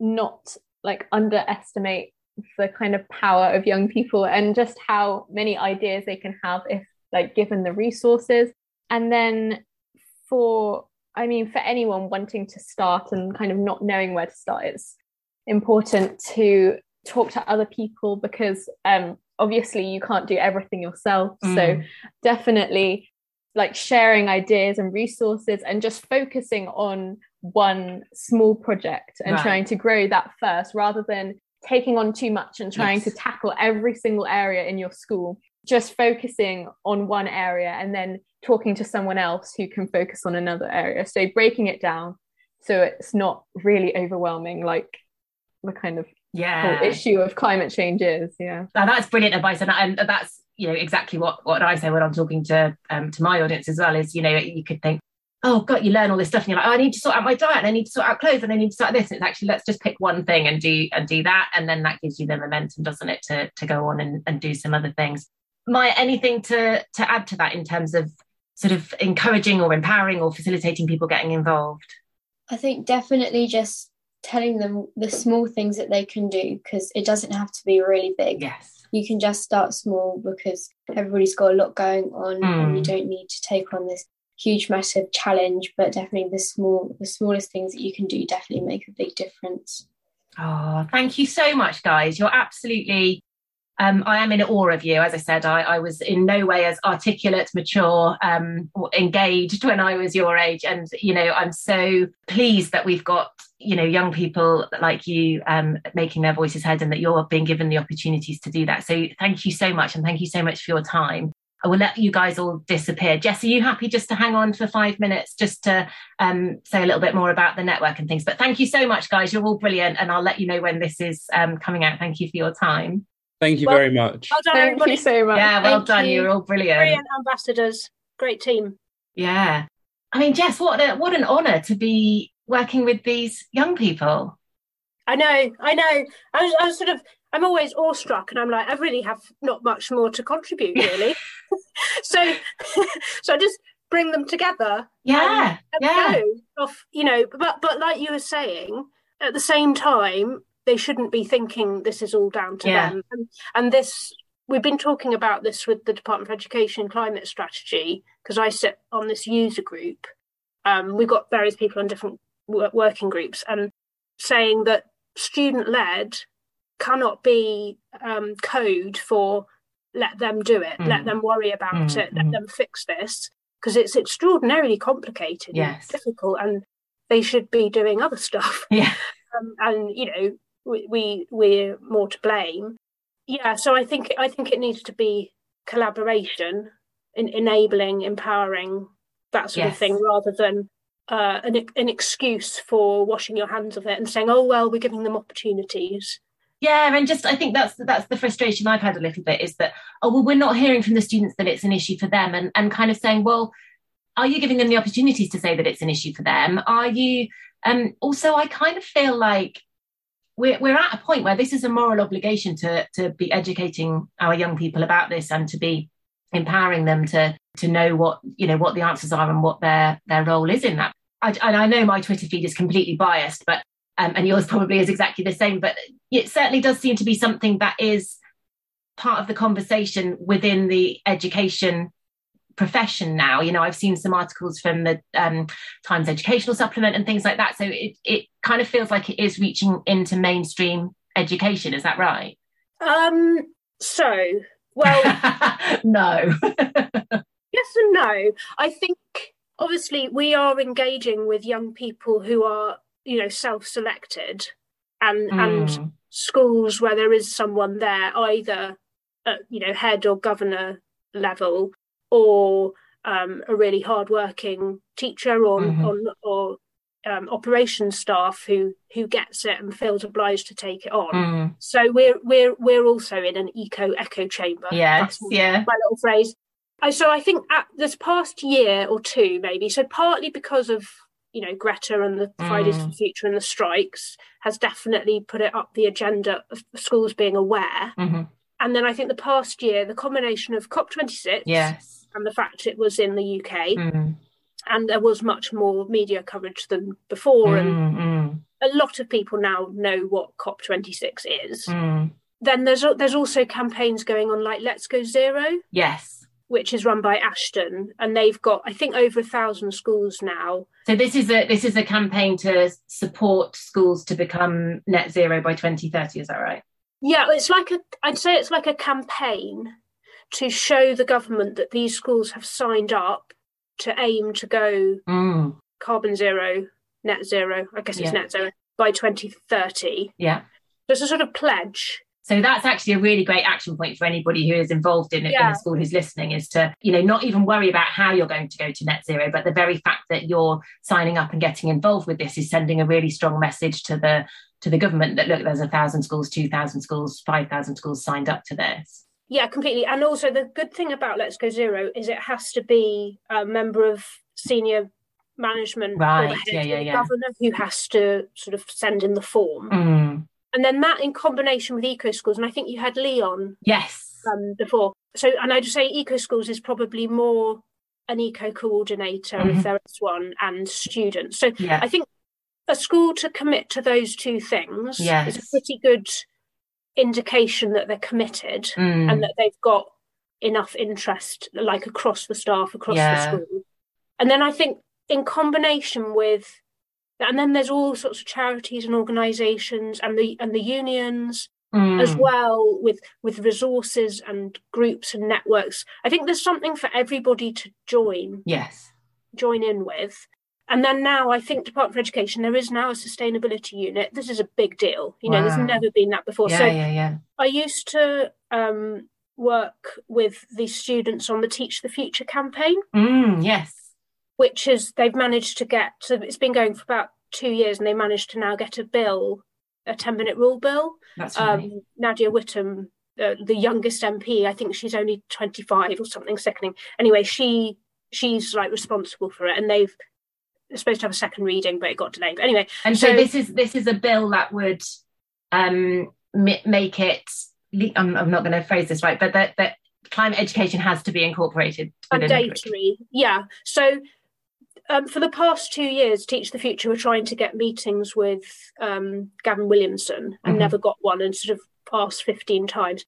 not like underestimate the kind of power of young people and just how many ideas they can have if like given the resources and then for i mean for anyone wanting to start and kind of not knowing where to start it's important to talk to other people because um, obviously you can't do everything yourself. Mm. So definitely like sharing ideas and resources and just focusing on one small project and right. trying to grow that first rather than taking on too much and trying yes. to tackle every single area in your school just focusing on one area and then talking to someone else who can focus on another area. So breaking it down so it's not really overwhelming like the kind of yeah. issue of climate change is yeah. Now, that's brilliant advice and, and that's you know exactly what what i say when i'm talking to um to my audience as well is you know you could think oh god you learn all this stuff and you're like oh, i need to sort out my diet and i need to sort out clothes and i need to start this and it's actually let's just pick one thing and do and do that and then that gives you the momentum doesn't it to to go on and, and do some other things. My anything to to add to that in terms of sort of encouraging or empowering or facilitating people getting involved i think definitely just telling them the small things that they can do because it doesn't have to be really big. Yes. You can just start small because everybody's got a lot going on mm. and you don't need to take on this huge massive challenge but definitely the small the smallest things that you can do definitely make a big difference oh thank you so much guys you're absolutely um, I am in awe of you. As I said, I, I was in no way as articulate, mature, um, or engaged when I was your age. And, you know, I'm so pleased that we've got, you know, young people like you um, making their voices heard and that you're being given the opportunities to do that. So thank you so much. And thank you so much for your time. I will let you guys all disappear. Jess, are you happy just to hang on for five minutes just to um, say a little bit more about the network and things? But thank you so much, guys. You're all brilliant. And I'll let you know when this is um, coming out. Thank you for your time. Thank you well, very much. Well done, Thank everybody. you so much. Yeah, well Thank done. You. You're all brilliant. Brilliant ambassadors. Great team. Yeah. I mean, Jess, what a, what an honour to be working with these young people. I know, I know. I was, I was sort of, I'm always awestruck, and I'm like, I really have not much more to contribute, really. so, so I just bring them together. Yeah, and, and yeah. Off, you know, but but like you were saying, at the same time, they shouldn't be thinking this is all down to yeah. them. And, and this, we've been talking about this with the Department of Education climate strategy because I sit on this user group. Um, we've got various people on different working groups and saying that student led cannot be um, code for let them do it, mm. let them worry about mm, it, let mm. them fix this because it's extraordinarily complicated, yes. and difficult, and they should be doing other stuff. Yeah. Um, and you know we, we are more to blame. Yeah, so I think I think it needs to be collaboration, in enabling, empowering that sort yes. of thing, rather than uh, an an excuse for washing your hands of it and saying, "Oh well, we're giving them opportunities." Yeah, and just I think that's that's the frustration I've had a little bit is that oh well, we're not hearing from the students that it's an issue for them, and and kind of saying, well, are you giving them the opportunities to say that it's an issue for them? Are you? Um, also, I kind of feel like we're, we're at a point where this is a moral obligation to, to be educating our young people about this and to be empowering them to to know what you know what the answers are and what their their role is in that. I, and I know my Twitter feed is completely biased, but um, and yours probably is exactly the same. But it certainly does seem to be something that is part of the conversation within the education profession now. You know, I've seen some articles from the um, Times Educational Supplement and things like that. So it it kind of feels like it is reaching into mainstream education. Is that right? Um. So, well, no. yes and no. I think obviously we are engaging with young people who are, you know, self-selected, and mm. and schools where there is someone there, either at you know head or governor level or um, a really hardworking teacher or mm-hmm. or, or um, operations staff who who gets it and feels obliged to take it on. Mm. So we're we're we're also in an eco echo chamber. Yes, my, yeah. My little phrase. I, so I think at this past year or two, maybe. So partly because of you know Greta and the Fridays for Mm. Future and the strikes has definitely put it up the agenda of schools being aware. Mhm. And then I think the past year, the combination of COP26 Yes. And the fact it was in the UK, Mm. and there was much more media coverage than before, and Mm, mm, a lot of people now know what COP26 is. mm. Then there's there's also campaigns going on like Let's Go Zero, Yes. which is run by Ashden, and they've got I think over a thousand schools now. So this is a this is a campaign to support schools to become net zero by 2030. Is that right? Yeah, it's like a I'd say it's like a campaign to show the government that these schools have signed up to aim to go Mm. carbon zero, net zero. I guess it's Yeah. net zero by 2030. Yeah. So it's a sort of pledge. So that's actually a really great action point for anybody who is involved in, in Yeah. a school who's listening is to, you know, not even worry about how you're going to go to net zero, but the very fact that you're signing up and getting involved with this is sending a really strong message to the to the government that look, there's a thousand schools, two thousand schools, five thousand schools signed up to this. Yeah, completely. And also the good thing about Let's Go Zero is it has to be a member of senior management Right, yeah, yeah, yeah. governor who has to sort of send in the form. Mm. And then that in combination with eco schools, and I think you had Leon Yes. um, before. So, and I'd say eco schools is probably more an eco coordinator Mhm. if there is one, and students. So Yeah. I think a school to commit to those two things is a pretty good indication that they're committed Mm. and that they've got enough interest, like across the staff, across Yeah. the school. And then I think in combination with, and then there's all sorts of charities and organisations and the and the unions Mm. as well with with resources and groups and networks. I think there's something for everybody to join Yes. join in with. And then now I think Department for Education, there is now a sustainability unit. This is a big deal. You know, Wow. there's never been that before. Yeah, so yeah, yeah. I used to um, work with the students on the Teach the Future campaign, Mm, yes. which is they've managed to get. So it's been going for about two years, and they managed to now get a bill, a ten minute rule bill. That's right. Um, Nadia Whittome, uh, the youngest MP, I think she's only twenty five or something sickening. Anyway, she she's like responsible for it, and they've supposed to have a second reading, but it got delayed. But anyway, And so, So- this is this is a bill that would um, make it. le- I'm, I'm not going to phrase this right, but that that climate education has to be incorporated within the curriculum. mandatory. Yeah. So um, for the past two years, Teach the Future were trying to get meetings with um, Gavin Williamson and Mhm. never got one and sort of passed 15 times.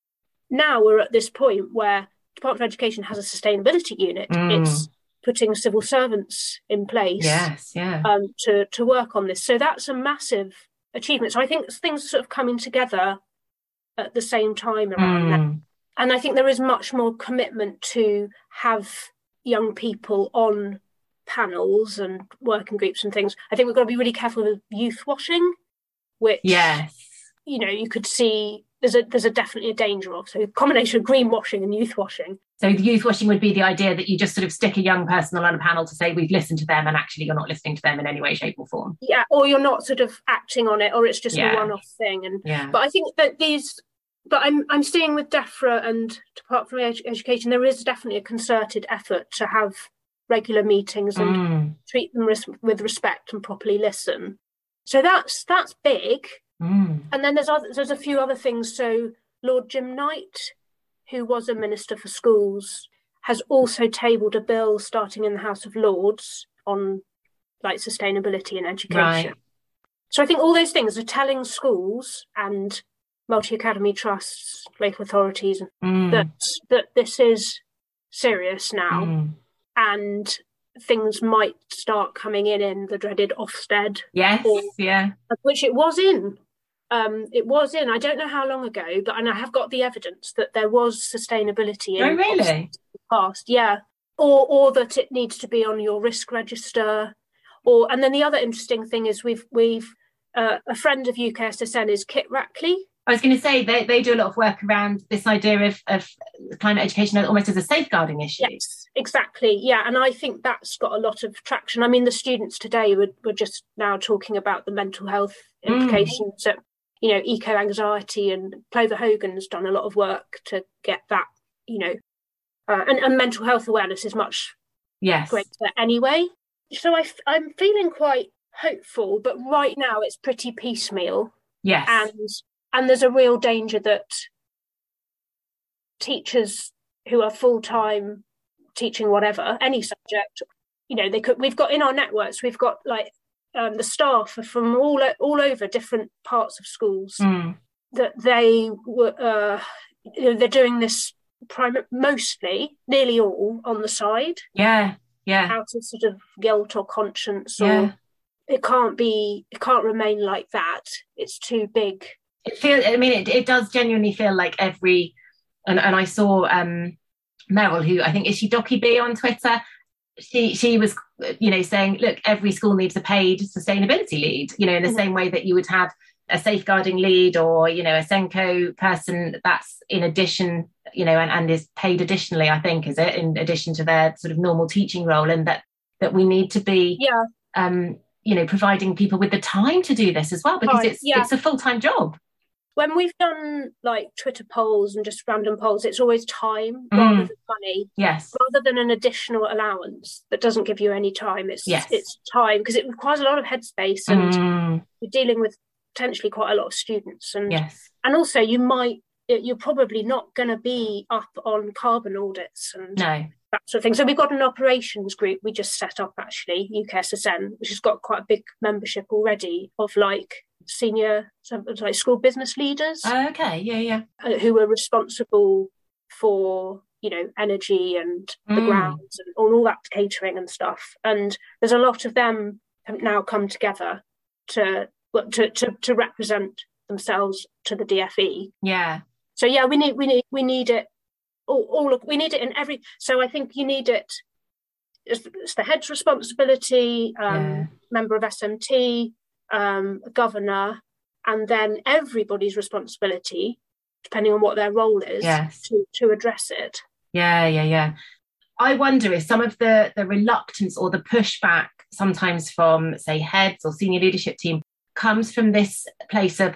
Now we're at this point where Department of Education has a sustainability unit. Mm. It's putting civil servants in place Yes, yeah. um, to, to work on this. So that's a massive achievement. So I think things are sort of coming together at the same time around that Mm. and I think there is much more commitment to have young people on panels and working groups and things. I think we've got to be really careful with youth washing, which Yes. you know you could see there's a there's a definitely a danger of. So a combination of green washing and youth washing. So the youth washing would be the idea that you just sort of stick a young person on a panel to say we've listened to them, and actually you're not listening to them in any way, shape, or form. Yeah, or you're not sort of acting on it, or it's just Yeah. a one-off thing. And Yeah. but I think that these but I'm I'm seeing with DEFRA and Department of Edu- Education there is definitely a concerted effort to have regular meetings and Mm. treat them res- with respect and properly listen. So that's that's big. Mm. And then there's other, there's a few other things. So Lord Jim Knight, who was a minister for schools, has also tabled a bill starting in the House of Lords on like sustainability and education. Right. So I think all those things are telling schools and multi academy trusts, local authorities Mm. that that this is serious now Mm. and things might start coming in in the dreaded Ofsted, Yes, or- yeah. which it was in. Um, it was in. I don't know how long ago, but and I have got the evidence that there was sustainability in Oh, really? The past. Yeah, or or that it needs to be on your risk register, or and then the other interesting thing is we've we've uh, a friend of UKSSN is Kit Rackley. I was going to say they, they do a lot of work around this idea of, of climate education almost as a safeguarding issue. Yes, exactly. Yeah, and I think that's got a lot of traction. I mean, the students today were, were just now talking about the mental health Mm. implications of, you know, eco anxiety, and Clover Hogan's done a lot of work to get that, you know, uh, and, and mental health awareness is much Yes. greater anyway. so I, I'm feeling quite hopeful, but right now it's pretty piecemeal. Yes. And and there's a real danger that teachers who are full time teaching whatever any subject, you know, they could. We've got in our networks, we've got like um, the staff are from all all over different parts of schools. Mm. That they were, uh, you know, they're doing this prim- mostly, nearly all on the side. Yeah, yeah. Out of sort of guilt or conscience, or Yeah. it can't be, it can't remain like that. It's too big. it feel i mean it, it does genuinely feel like every and, and i saw um meryl who i think is she docky b on twitter she she was you know saying look every school needs a paid sustainability lead you know in the Mhm. same way that you would have a safeguarding lead or you know a SENCO person that's in addition you know and, and is paid additionally i think is it in addition to their sort of normal teaching role and that that we need to be Yeah, um you know providing people with the time to do this as well because Right, it's yeah. it's a full-time job when we've done like Twitter polls and just random polls, it's always time Mm. rather than money, yes rather than an additional allowance that doesn't give you any time. It's Yes. it's time because it requires a lot of headspace and Mm, you're dealing with potentially quite a lot of students and yes. and also you might you're probably not going to be up on carbon audits and No. that sort of thing. So we've got an operations group we just set up actually, UKSSN, which has got quite a big membership already of like senior like school business leaders Oh, okay. Yeah, yeah. uh, who were responsible for you know energy and the Mm. grounds and all, that catering and stuff. And there's a lot of them have now come together to to to, to represent themselves to the DFE. Yeah. So yeah, we need we need we need it all, all of, we need it in every. So I think you need it. It's, it's the head's responsibility, um, Yeah. member of SMT, um, governor, and then everybody's responsibility, depending on what their role is, Yes. to to address it. Yeah, yeah, yeah. I wonder if some of the the reluctance or the pushback sometimes from say heads or senior leadership team comes from this place of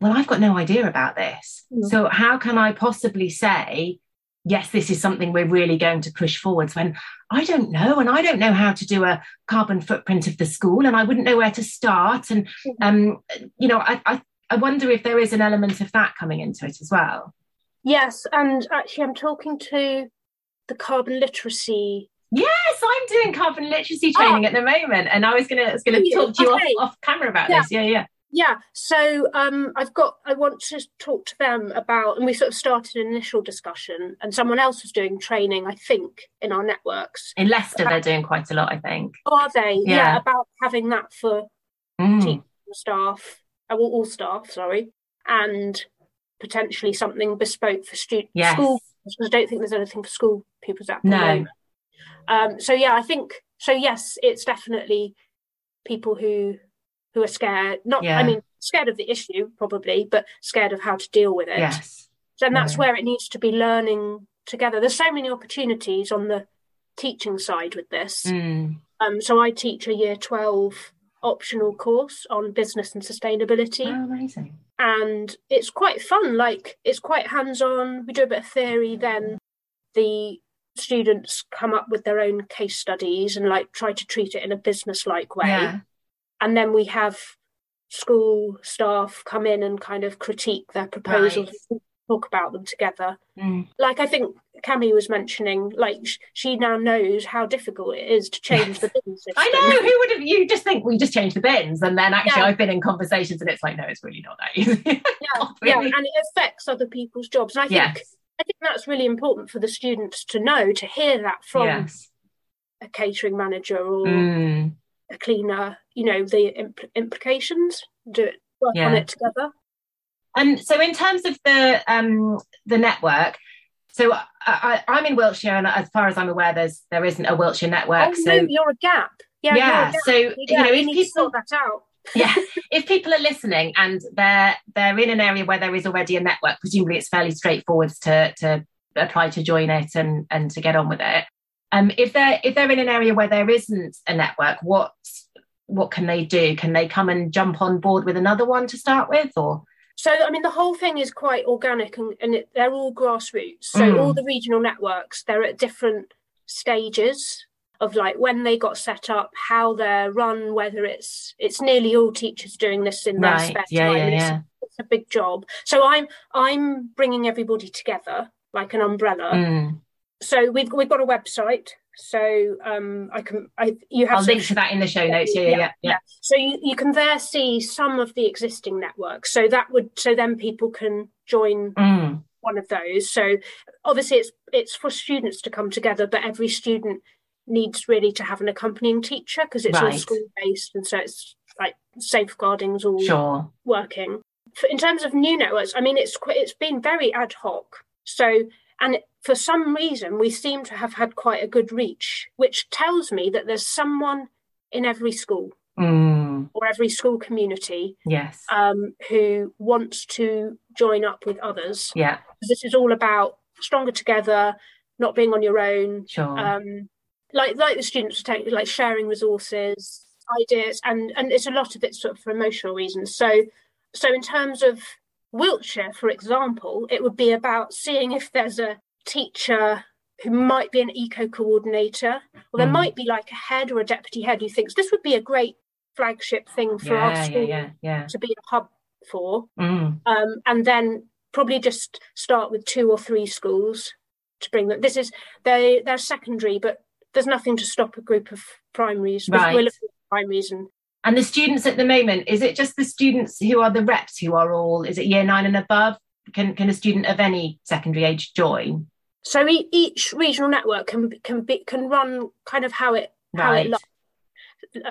well I've got no idea about this. Mm. So how can I possibly say yes this is something we're really going to push forwards when I don't know and I don't know how to do a carbon footprint of the school and I wouldn't know where to start and um you know I I, I wonder if there is an element of that coming into it as well. Yes, and actually, I'm talking to the carbon literacy. Yes, I'm doing carbon literacy training at the moment, and I was gonna I was gonna talk to you Okay. off, off camera about Yeah. this. Yeah, yeah, Yeah, so um, I've got. I want to talk to them about, and we sort of started an initial discussion, and someone else was doing training, I think, in our networks. in Leicester they're doing quite a lot. I think. Are they? Yeah. about having that for Mm. teaching staff, uh, all, all staff, sorry, and potentially something bespoke for students. Yes. School, because I don't think there's anything for school pupils at the No. moment. Um, so yeah, I think so. Yes, it's definitely people who who are scared. Not, Yeah. I mean, scared of the issue probably, but scared of how to deal with it. Yes. And that's Yeah. where it needs to be learning together. There's so many opportunities on the teaching side with this. Mm. Um, so I teach a year 12 optional course on business and sustainability, Oh, amazing. and it's quite fun. Like, it's quite hands on. We do a bit of theory, then the students come up with their own case studies and like try to treat it in a business like way. Yeah. And then we have school staff come in and kind of critique their proposals, talk about them together Mm. like I think Cami was mentioning, like sh- she now knows how difficult it is to change the bin system. I know. Who would have? You just think we just change the bins, and then actually, Yeah. I've been in conversations, and it's like, no, it's really not that easy. Yeah, Not yeah, and it affects other people's jobs. And I think yes. I think that's really important for the students to know to hear that from yes. a catering manager or Mm. A cleaner. You know the impl- implications. Do it work on it together. And so, in terms of the um, the network, so I, I, I'm in Wiltshire, and as far as I'm aware, there's there isn't a Wiltshire network. oh so no, you're a gap. Yeah, you're a yeah, gap. so Yeah, you know, if need to people sort that out. yeah, if people are listening and they're they're in an area where there is already a network, presumably it's fairly straightforward to to apply to join it and and to get on with it. Um, if they're if they're in an area where there isn't a network, what what can they do? Can they come and jump on board with another one to start with, or So, I mean, the whole thing is quite organic and, and it, they're all grassroots. So, Mm. all the regional networks, they're at different stages. of like when they got set up, how they're run, whether it's it's nearly all teachers doing this in their Right. spare Yeah, time. yeah, It's- yeah. It's a big job. So I'm I'm bringing everybody together like an umbrella. Mm. So we've we've got a website. So um, I can I you have I'll some link to that in the show notes. Yeah, yeah, yeah. yeah. so you, you can there see some of the existing networks. So that would so then people can join Mm. one of those. So obviously it's it's for students to come together, but every student needs really to have an accompanying teacher because it's all school based and so it's like safeguarding's all Sure. working. For, in terms of new networks, I mean it's it's been very ad hoc. So and for some reason we seem to have had quite a good reach, which tells me that there's someone in every school Mm. or every school community Yes. um, who wants to join up with others. yeah. This is all about stronger together, not being on your own. Sure. Um, like like the students taking, like sharing resources, ideas, and and it's a lot of it sort of for emotional reasons. So so in terms of Wiltshire, for example, it would be about seeing if there's a teacher who might be an eco coordinator, or there Mm. might be like a head or a deputy head who thinks this would be a great flagship thing for our school yeah, yeah, to be a hub for. Mm. um, and then probably just start with two or three schools to bring them. This is they they're secondary, but there's nothing to stop a group of primaries. Right. We're looking at primaries and And the students at the moment, is it just the students who are the reps who are all, is it year nine and above? Can can a student of any secondary age join? so e- each regional network can can be can run kind of how it how it looks.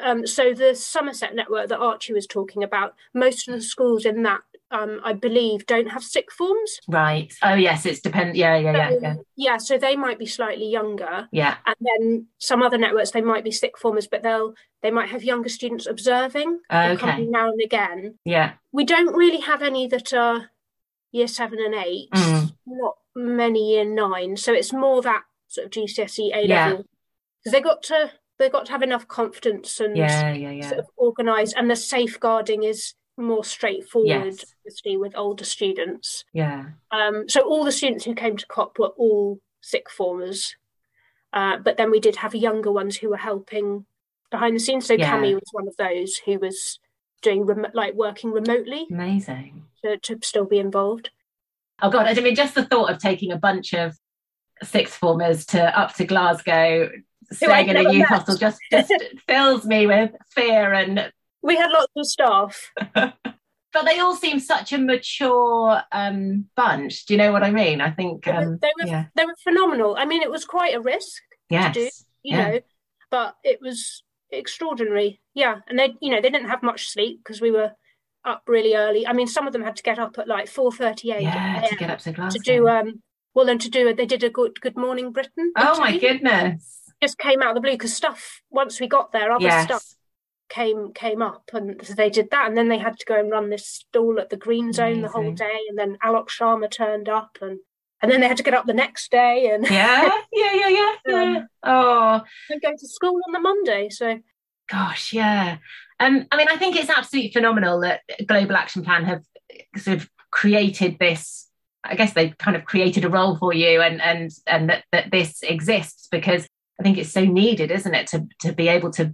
Um, so the Somerset network that Archie was talking about, most of the schools in that, um, I believe, don't have sixth forms. Right. Oh yes, it's depend. Yeah, yeah, yeah, So, yeah. yeah, so they might be slightly younger. Yeah. and then some other networks they might be sixth formers but they'll they might have younger students observing Okay. coming now and again Yeah. we don't really have any that are year seven and eight Mm. not many year nine so it's more that sort of gcse a level because they got to they've got to have enough confidence and Yeah, yeah, yeah. sort of organized and the safeguarding is more straightforward Yes. obviously with older students Yeah. um, so all the students who came to COP were all sixth formers, uh, but then we did have younger ones who were helping behind the scenes. So Yeah. Cami was one of those who was doing remo- like working remotely Amazing. to, to still be involved. Oh god, I mean, just the thought of taking a bunch of sixth formers to up to Glasgow, staying in a youth met. hostel, just just fills me with fear and We had lots of staff. but they all seem such a mature um, bunch. Do you know what I mean? I think They were- um, they were yeah, they were phenomenal. I mean, it was quite a risk, yes, do, you Yeah. know, but it was extraordinary. Yeah, and they you know they didn't have much sleep because we were up really early. I mean, some of them had to get up at like four thirty eight. yeah, to get up to Glasgow. to do um well and to do it, they did a good good morning britain oh my goodness! just came out of the blue because stuff once we got there other Yes, stuff came came up and so they did that and then they had to go and run this stall at the green zone the whole day and then alok sharma turned up and and then they had to get up the next day and, yeah, yeah, yeah, yeah, yeah. Um, Oh and go to school on the monday so gosh, yeah. Um, I mean, I think it's absolutely phenomenal that Global Action Plan have sort of created this. I guess they kind of created a role for you, and and and that that this exists because I think it's so needed, isn't it, to to be able to,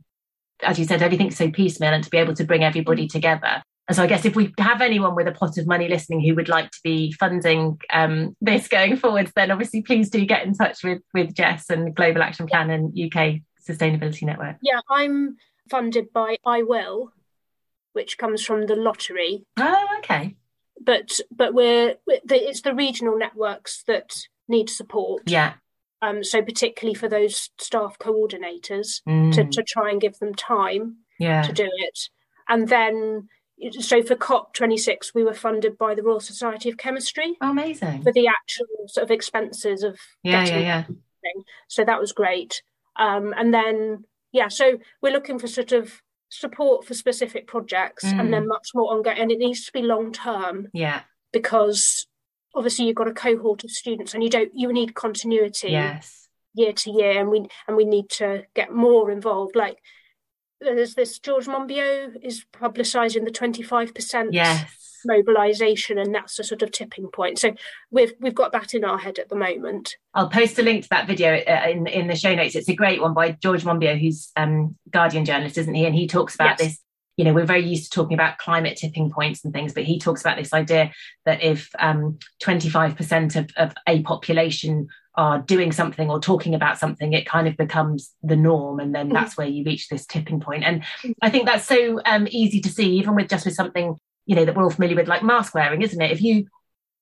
as you said, everything's so piecemeal, and to be able to bring everybody together. And so, I guess if we have anyone with a pot of money listening who would like to be funding um, this going forwards, then obviously please do get in touch with with Jess and Global Action Plan and UK Sustainability Network. yeah i'm funded by i will which comes from the lottery Oh, okay. but but we're it's the regional networks that need support Yeah. Um, so particularly for those staff coordinators to, Mm, to try and give them time yeah. to do it and then so for cop 26 we were funded by the royal society of chemistry Oh, amazing. for the actual sort of expenses of Yeah, yeah, getting yeah. so that was great um, and then yeah so we're looking for sort of support for specific projects Mm. and then much more ongoing and it needs to be long term Yeah. because obviously you've got a cohort of students and you don't you need continuity Yes. year to year and we and we need to get more involved like there's this george monbiot is publicising the 25% Yes. mobilization and that's the sort of tipping point so we've we've got that in our head at the moment i'll post a link to that video uh, in in the show notes it's a great one by george monbiot who's um guardian journalist isn't he and he talks about yes. this you know we're very used to talking about climate tipping points and things but he talks about this idea that if um, 25% of, of a population are doing something or talking about something it kind of becomes the norm and then that's where you reach this tipping point and i think that's so um, easy to see even with just with something you know that we're all familiar with like mask wearing isn't it if you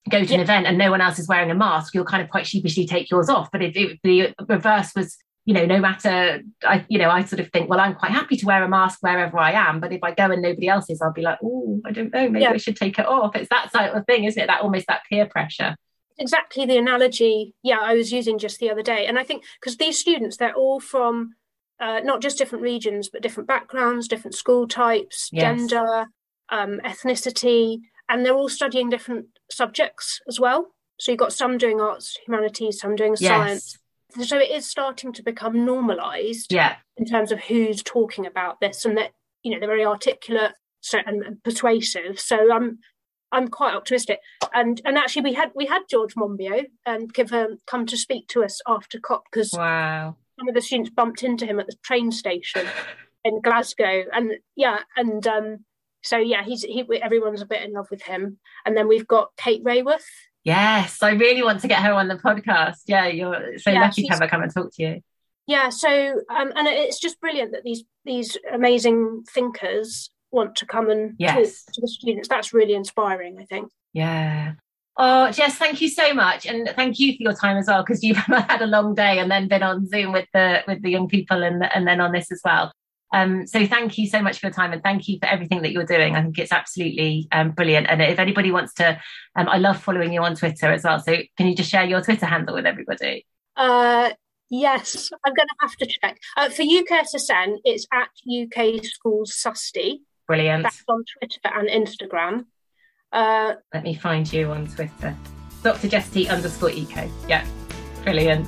go to yeah. an event and no one else is wearing a mask you'll kind of quite sheepishly take yours off but if, if the reverse was you know, no matter, I, you know, I sort of think, well, I'm quite happy to wear a mask wherever I am, but if I go and nobody else is, I'll be like, oh, I don't know, maybe yeah. I should take it off. It's that sort of thing, isn't it? That almost that peer pressure. Exactly the analogy, yeah, I was using just the other day, and I think because these students, they're all from uh, not just different regions, but different backgrounds, different school types, yes. gender, um, ethnicity, and they're all studying different subjects as well. So you've got some doing arts, humanities, some doing yes. science so it is starting to become normalized yeah. in terms of who's talking about this and that you know they're very articulate so, and, and persuasive. So i'm i'm quite optimistic. And and actually we had we had george monbiot and give um, come to speak to us after cop because wow. some of the students bumped into him at the train station in glasgow. And yeah and um so yeah he's he everyone's a bit in love with him. And then we've got kate raworth Yes, I really want to get her on the podcast. Yeah, you're so yeah, lucky to have her come and talk to you. Yeah, so um, and it's just brilliant that these these amazing thinkers want to come and yes. talk to the students. That's really inspiring, I think. Yeah. Oh, Jess, thank you so much, and thank you for your time as well, because you've had a long day and then been on Zoom with the with the young people and and then on this as well. Um, so thank you so much for your time and thank you for everything that you're doing. I think it's absolutely um, brilliant. And if anybody wants to, um, I love following you on Twitter as well. So can you just share your Twitter handle with everybody? Uh, yes, I'm going to have to check. Uh, for UK SSN, it's at UK Schools Susty. Brilliant. That's on Twitter and Instagram. Uh, Let me find you on Twitter. Dr. Jess underscore eco. Yeah, brilliant.